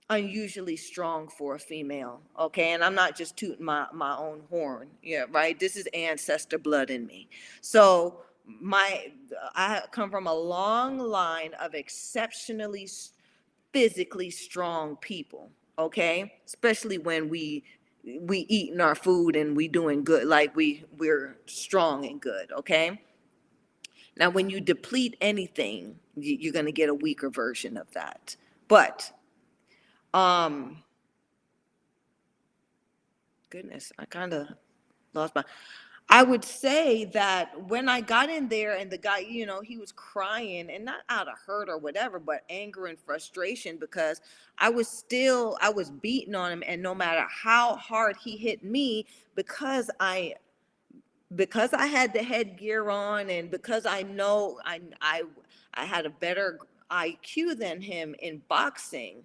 unusually strong for a female, okay? And I'm not just tooting my, my own horn, yeah, right? This is ancestor blood in me. So my, I come from a long line of exceptionally physically strong people, okay? Especially when we we eating our food and we doing good, like we we're strong and good, okay? Now, when you deplete anything, you're going to get a weaker version of that. But um, goodness, I kind of lost my. I would say that when I got in there and the guy, you know, he was crying and not out of hurt or whatever, but anger and frustration because I was still, I was beating on him. And no matter how hard he hit me, because I, because I had the headgear on and because I know I, I, I had a better IQ than him in boxing,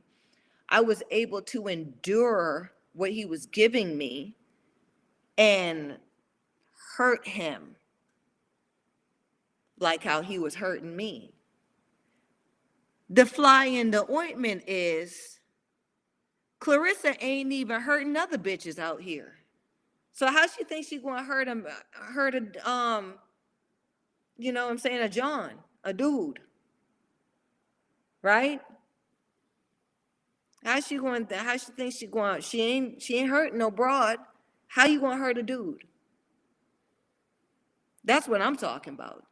I was able to endure what he was giving me and hurt him like how he was hurting me. The fly in the ointment is Claressa ain't even hurting other bitches out here. So how she think she gonna hurt him, hurt a, um, you know what I'm saying, a John, a dude? Right? How she going, how she think she going, she ain't, she ain't hurting no broad. How you gonna hurt a dude? That's what I'm talking about.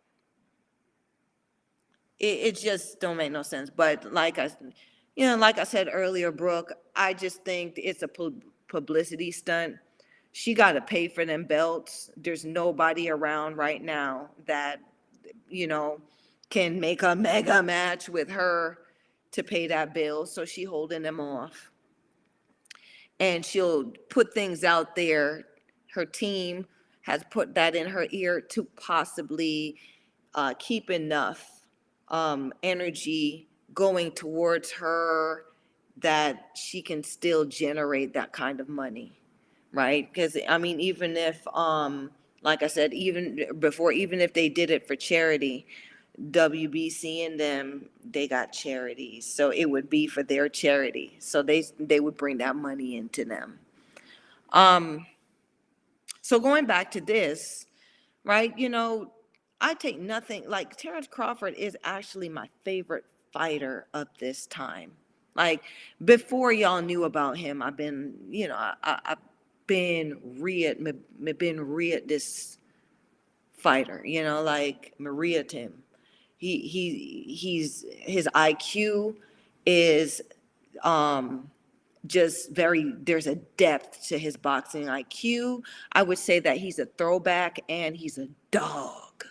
It, it just don't make no sense. But like I, you know, like I said earlier, Brooke, I just think it's a pu- publicity stunt. She got to pay for them belts. There's nobody around right now that, you know, can make a mega match with her to pay that bill. So she holding them off. And she'll put things out there. Her team has put that in her ear to possibly uh, keep enough um, energy going towards her that she can still generate that kind of money, right? Because I mean, even if, um, like I said, even before, even if they did it for charity, WBC and them, they got charities, so it would be for their charity. So they they would bring that money into them. Um, so going back to this, right? You know, I take nothing like Terrence Crawford is actually my favorite fighter of this time. Like before y'all knew about him, I've been, you know, I, I, been read, me, me been read this fighter, you know, like Maria Tim. He he he's his IQ is um just very there's a depth to his boxing IQ. I would say that he's a throwback and he's a dog.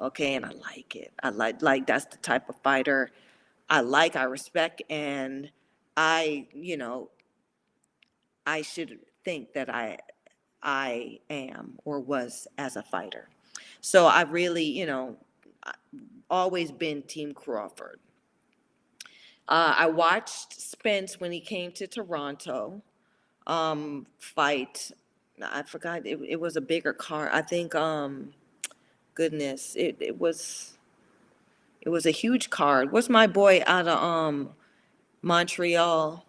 Okay, and I like it. I like like that's the type of fighter I like, I respect and I, you know, I should think that I I am or was as a fighter. So I really, you know, always been Team Crawford. Uh, I watched Spence when he came to Toronto um, fight. I forgot it, it was a bigger car. I think, um, goodness, it, it was it was a huge card. What's my boy out of um, Montreal?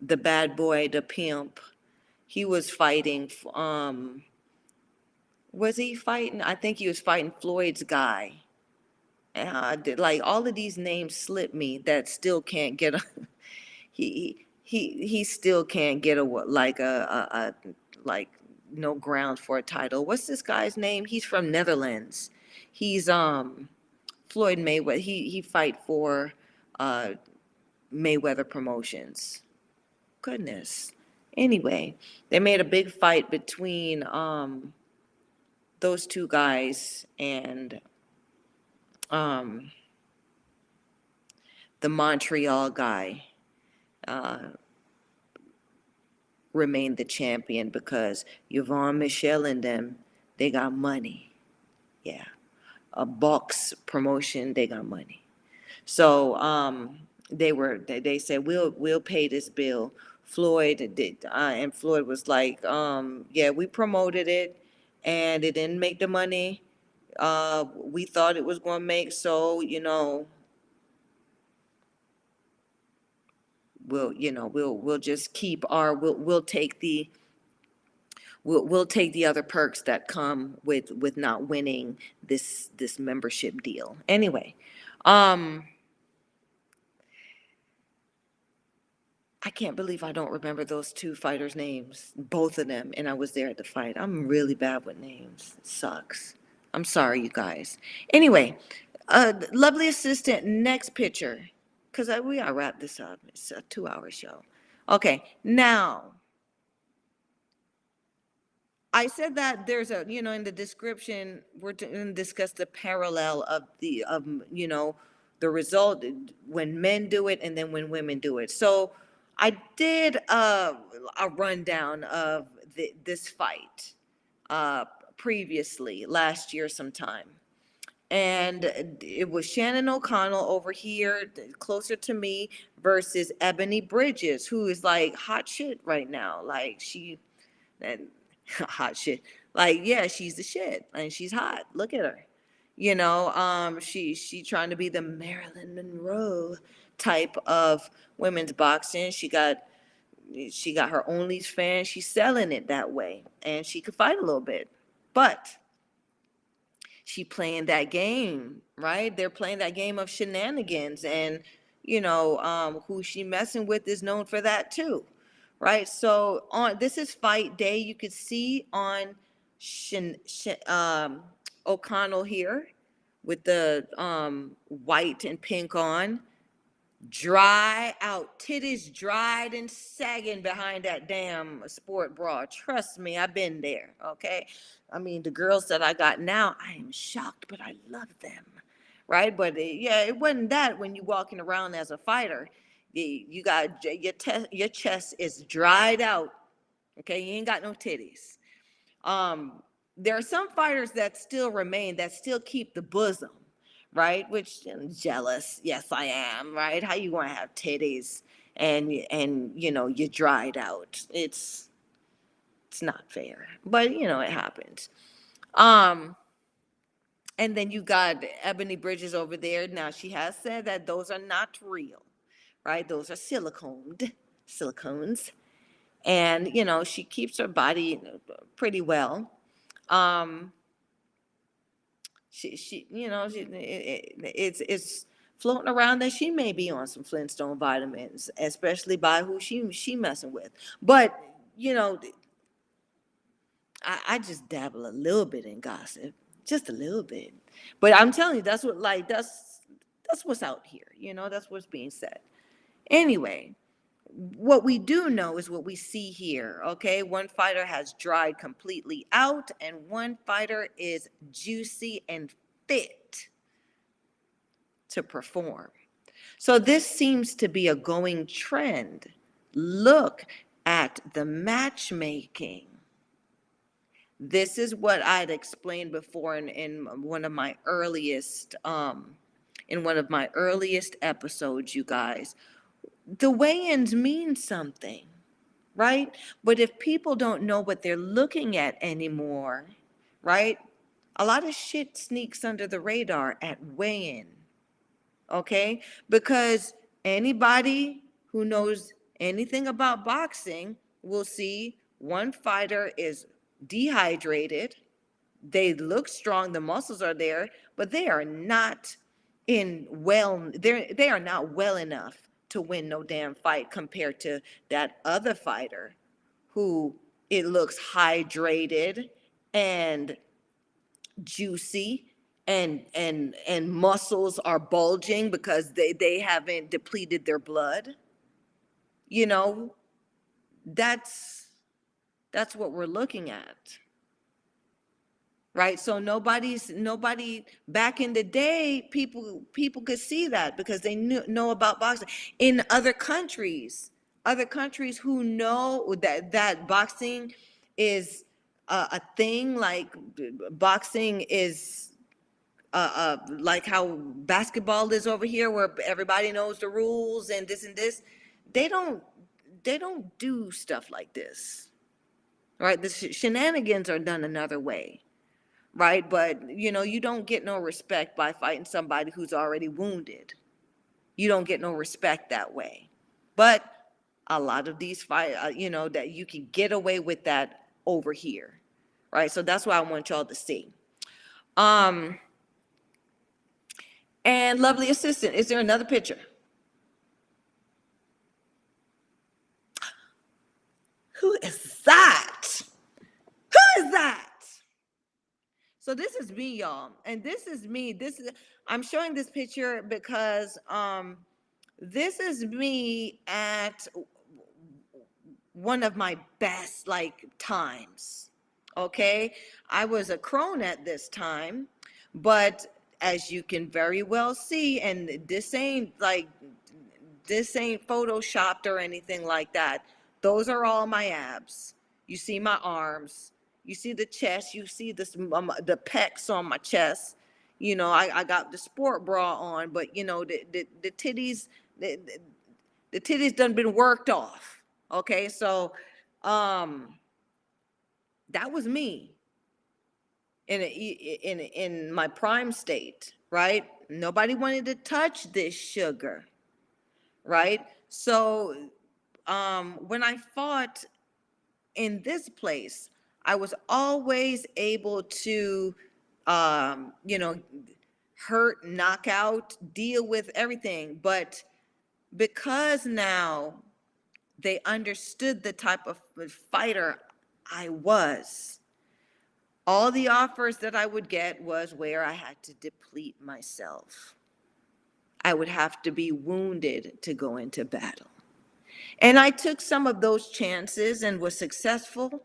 The bad boy, the pimp. He was fighting. Um, was he fighting? I think he was fighting Floyd's guy. And I did, like all of these names slip me that still can't get a he he he still can't get a like a, a, a like no ground for a title. What's this guy's name? He's from Netherlands. He's um Floyd Mayweather. He he fight for uh Mayweather Promotions. Goodness. Anyway, they made a big fight between um those two guys and um the Montreal guy uh, remained the champion because Yvon Michel and them, they got money. Yeah. A box promotion, they got money. So um, they were, they, they said, we'll, we'll pay this bill. Floyd did, uh, and Floyd was like, um, yeah, we promoted it and it didn't make the money uh, we thought it was gonna make, so, you know, we'll, you know, we'll, we'll just keep our, we'll, we'll take the, we'll, we'll take the other perks that come with, with not winning this, this membership deal. Anyway, um, I can't believe I don't remember those two fighters' names, both of them, and I was there at the fight. I'm really bad with names. It sucks. I'm sorry, you guys. Anyway, uh, lovely assistant, next picture, because we gotta wrap this up. It's a two-hour show. Okay, now, I said that there's a, you know, in the description, we're going to discuss the parallel of the, of, you know, the result when men do it and then when women do it. So I did a, a rundown of the, this fight uh, previously, last year sometime. And it was Shannon O'Connell over here, closer to me, versus Ebony Bridges, who is like hot shit right now. Like she, and hot shit. Like yeah, she's the shit, and she's hot. Look at her. You know, um, she she trying to be the Marilyn Monroe type of women's boxing. She got she got her OnlyFans. She's selling it that way, and she could fight a little bit, but she playing that game, right? They're playing that game of shenanigans, and you know um, who she messing with is known for that too, right? So on this is fight day. You could see on Shin, Shin, um, O'Connell here with the um, white and pink on dry out, titties dried and sagging behind that damn sport bra. Trust me, I've been there. Okay. I mean, the girls that I got now, I am shocked, but I love them. Right. But it, yeah, it wasn't that when you walking around as a fighter. You, you got your, te- your chest is dried out. Okay. You ain't got no titties. Um, there are some fighters that still remain that still keep the bosom right? Which I'm jealous. Yes, I am, right? How you gonna have titties and and you know you dried out? It's it's not fair, but you know it happens. Um, and then you got Ebony Bridges over there. Now she has said that those are not real, right? Those are siliconed, silicones, and you know she keeps her body pretty well. Um, she she you know she, it, it, it's it's floating around that she may be on some Flintstone vitamins, especially by who she she messing with. But you know, I, I just dabble a little bit in gossip, just a little bit. But I'm telling you, that's what like that's that's what's out here. You know, that's what's being said. Anyway, what we do know is what we see here. Okay, one fighter has dried completely out, and one fighter is juicy and fit to perform. So, this seems to be a going trend. Look at the matchmaking. This is what I'd explained before in, in one of my earliest um, in one of my earliest episodes, you guys the weigh-ins mean something, right? But if people don't know what they're looking at anymore, right? A lot of shit sneaks under the radar at weigh-in, okay? Because anybody who knows anything about boxing will see one fighter is dehydrated, they look strong, the muscles are there, but they are not in well, they're they are not well enough to win no damn fight compared to that other fighter who it looks hydrated and juicy and and and muscles are bulging because they they haven't depleted their blood. You know that's that's what we're looking at right? So nobody's nobody back in the day people people could see that because they knew know about boxing. In other countries other countries who know that that boxing is a, a thing like boxing is uh, uh, like how basketball is over here where everybody knows the rules and this and this they don't they don't do stuff like this right? The shenanigans are done another way right? But you know, you don't get no respect by fighting somebody who's already wounded. You don't get no respect that way. But a lot of these fight, uh, you know, that you can get away with that over here, right? So that's why I want y'all to see. Um, and lovely assistant, is there another picture? Who is that? Who is that? So this is me, y'all. And this is me. This is I'm showing this picture because um this is me at one of my best like times. okay? I was a crone at this time, but as you can very well see, and this ain't like, this ain't photoshopped or anything like that. Those are all my abs. You see my arms, you see the chest, you see this, um, the pecs on my chest. You know, I, I got the sport bra on, but you know, the, the, the titties, the, the- titties done been worked off. Okay, so, um, that was me in a, in in my prime state, right? Nobody wanted to touch this sugar, right? So um when I fought in this place, I was always able to um you know hurt, knock out, deal with everything, but because now they understood the type of fighter I was. All the offers that I would get was where I had to deplete myself. I would have to be wounded to go into battle. And I took some of those chances and was successful,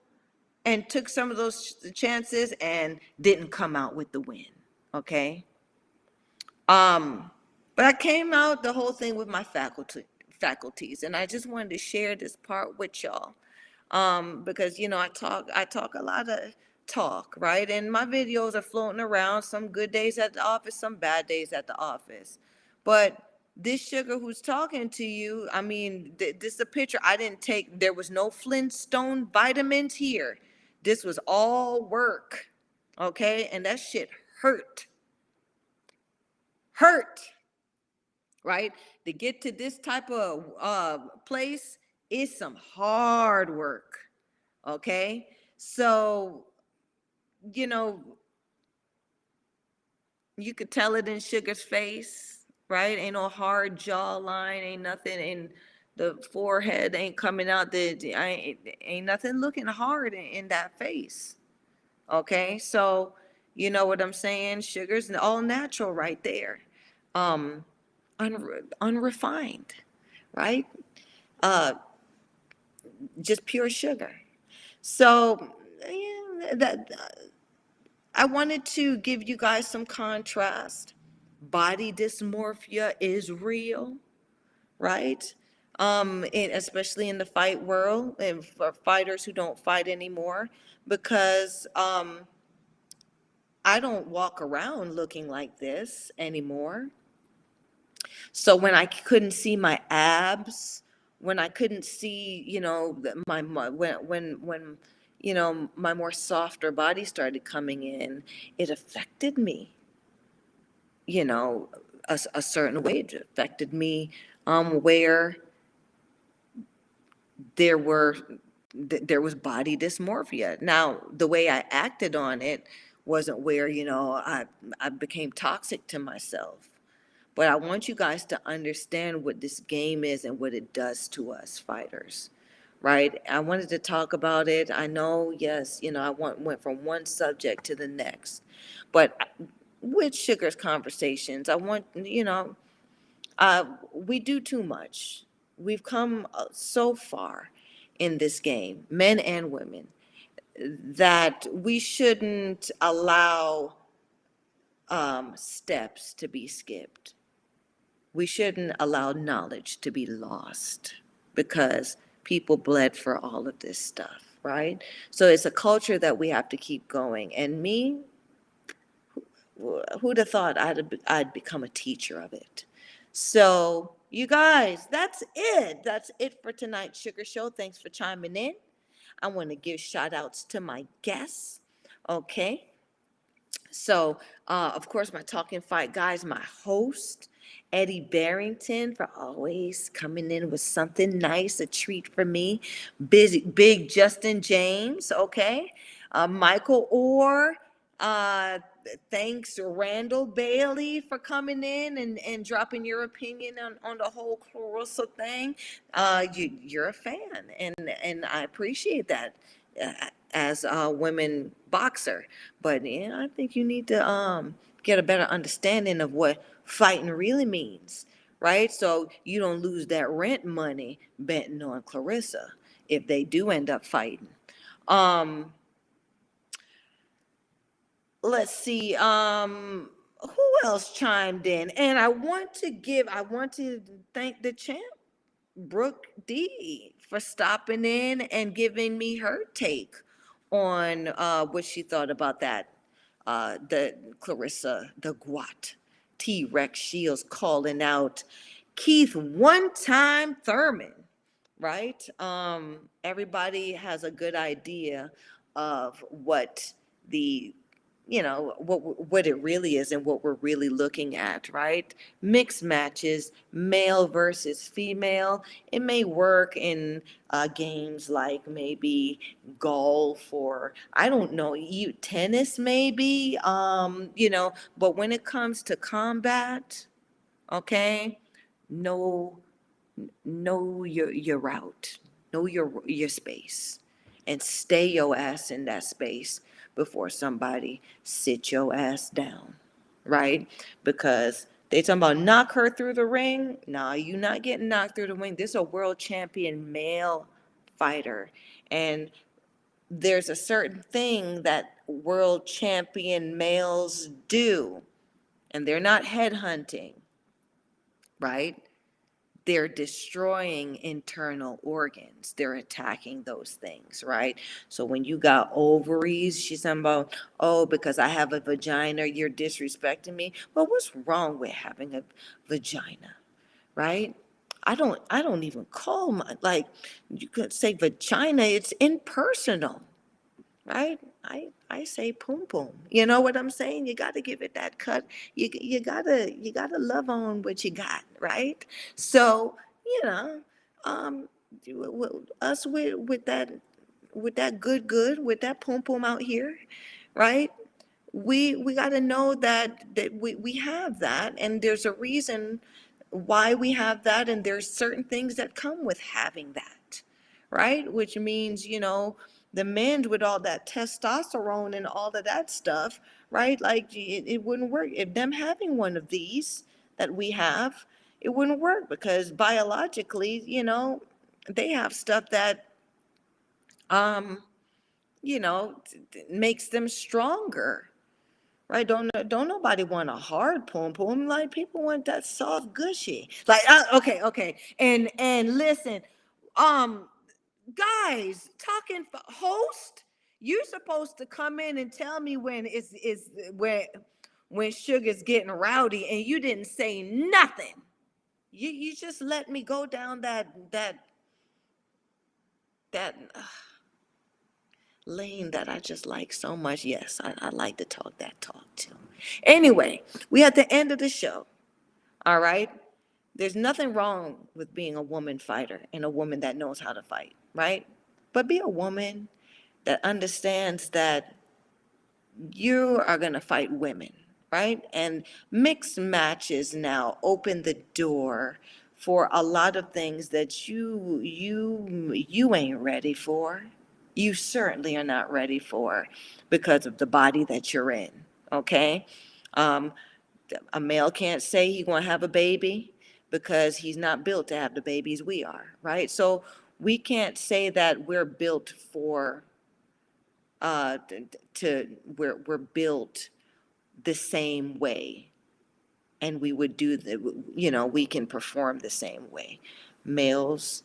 and took some of those chances and didn't come out with the win. Okay? Um, but I came out the whole thing with my faculty faculties, and I just wanted to share this part with y'all. Um, because you know, I talk I talk a lot of talk, right? And my videos are floating around, some good days at the office, some bad days at the office. But this sugar who's talking to you, I mean, th- this is a picture I didn't take. There was no Flintstone vitamins here. This was all work. Okay? And that shit hurt. Hurt. Right? To get to this type of uh place is some hard work. Okay? So, you know, you could tell it in Sugar's face, right? Ain't no hard jawline, ain't nothing in the forehead, ain't coming out the, I ain't, ain't nothing looking hard in, in that face. Okay, so you know what I'm saying? Sugar's all natural right there. Um, unre- unrefined, right? Uh, just pure sugar. So, yeah, that, I wanted to give you guys some contrast. Body dysmorphia is real, right? Um, and especially in the fight world and for fighters who don't fight anymore, because um, I don't walk around looking like this anymore. So when I couldn't see my abs, when I couldn't see, you know, my, my when when when you know my more softer body started coming in, it affected me. You know, a, a certain way. It affected me um, where there were th- there was body dysmorphia. Now, the way I acted on it wasn't where you know I I became toxic to myself. But I want you guys to understand what this game is and what it does to us fighters, right? I wanted to talk about it. I know, yes, you know, I went, went from one subject to the next. But with Sugar's conversations, I want, you know, uh, we do too much. We've come uh, so far in this game, men and women, that we shouldn't allow um, steps to be skipped we shouldn't allow knowledge to be lost because people bled for all of this stuff, right? So it's a culture that we have to keep going. And me, who- who'd have thought I'd, I'd become a teacher of it? So, you guys, that's it. That's it for tonight's Sugar Show. Thanks for chiming in. I want to give shout outs to my guests. Okay. So, uh, of course, my Talking Fight guys, my host, Eddie Barrington, for always coming in with something nice, a treat for me. Busy, big Justin James, okay. Uh, Michael Orr, uh, thanks Randall Bailey for coming in and, and dropping your opinion on, on the whole Claressa thing. Uh, you, you're a fan, and, and I appreciate that uh, as a women boxer. But I think you need to um, get a better understanding of what fighting really means, right? So you don't lose that rent money betting on Claressa if they do end up fighting. Um, let's see, um, who else chimed in? And I want to give, I want to thank the champ, Brooke D, for stopping in and giving me her take on uh, what she thought about that. Uh, the Claressa, the GWOAT, T Rex Shields calling out Keith one time Thurman, right? Um, everybody has a good idea of what the you know what what it really is and what we're really looking at right? Mixed matches male versus female. It may work in uh, games like maybe golf or i don't know you tennis maybe um you know but when it comes to combat okay know know your your route know your your space and stay your ass in that space before somebody sit your ass down, right? Because they talking about knock her through the ring. Nah, you not getting knocked through the ring. This is a world champion male fighter. And there's a certain thing that world champion males do. And they're not headhunting, right? They're destroying internal organs. They're attacking those things, right? So when you got ovaries, she's talking about, oh, because I have a vagina, you're disrespecting me. Well, what's wrong with having a vagina, right? I don't I don't even call my like you could say vagina, it's impersonal, right? I I say poom poom. You know what I'm saying? You got to give it that cut. You you gotta you gotta love on what you got, right? So you know, um, us with with that with that good good with that poom poom out here, right? We we got to know that that we we have that, and there's a reason why we have that, and there's certain things that come with having that, right? Which means you know the men with all that testosterone and all of that stuff, right? Like it, it wouldn't work. If them having one of these that we have, it wouldn't work because biologically, you know, they have stuff that um, you know, makes them stronger. Right? Don't don't nobody want a hard poem poem. Like people want that soft gushy. Like uh, okay, okay. And and listen, um, guys, talking f- host, you're supposed to come in and tell me when it's is when when sugar's getting rowdy, and you didn't say nothing. You you just let me go down that that that uh, lane that I just like so much. Yes, I, I like to talk that talk too. Anyway, we at the end of the show. All right. There's nothing wrong with being a woman fighter and a woman that knows how to fight, right? But be a woman that understands that you are going to fight women, right? And mixed matches now open the door for a lot of things that you you you ain't ready for. You certainly are not ready for because of the body that you're in, okay? Um, a male can't say he to have a baby because he's not built to have the babies we are, right? So we can't say that we're built for uh to we're we're built the same way. And we would do the you know we can perform the same way. Males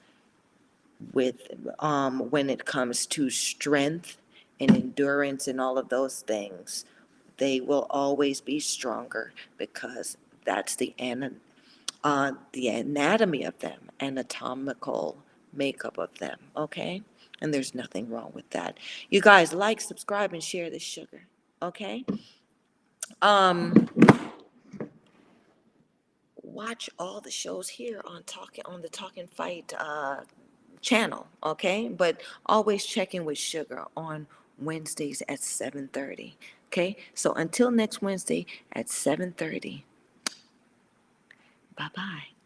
with um when it comes to strength and endurance and all of those things they will always be stronger because that's the ana- uh, the anatomy of them anatomical makeup of them okay? And there's nothing wrong with that. You guys like subscribe and share this sugar okay? Um watch all the shows here on talking on the talking fight uh channel okay? But always check in with sugar on wednesdays at 7:30 okay? So until next wednesday at 7:30 bye bye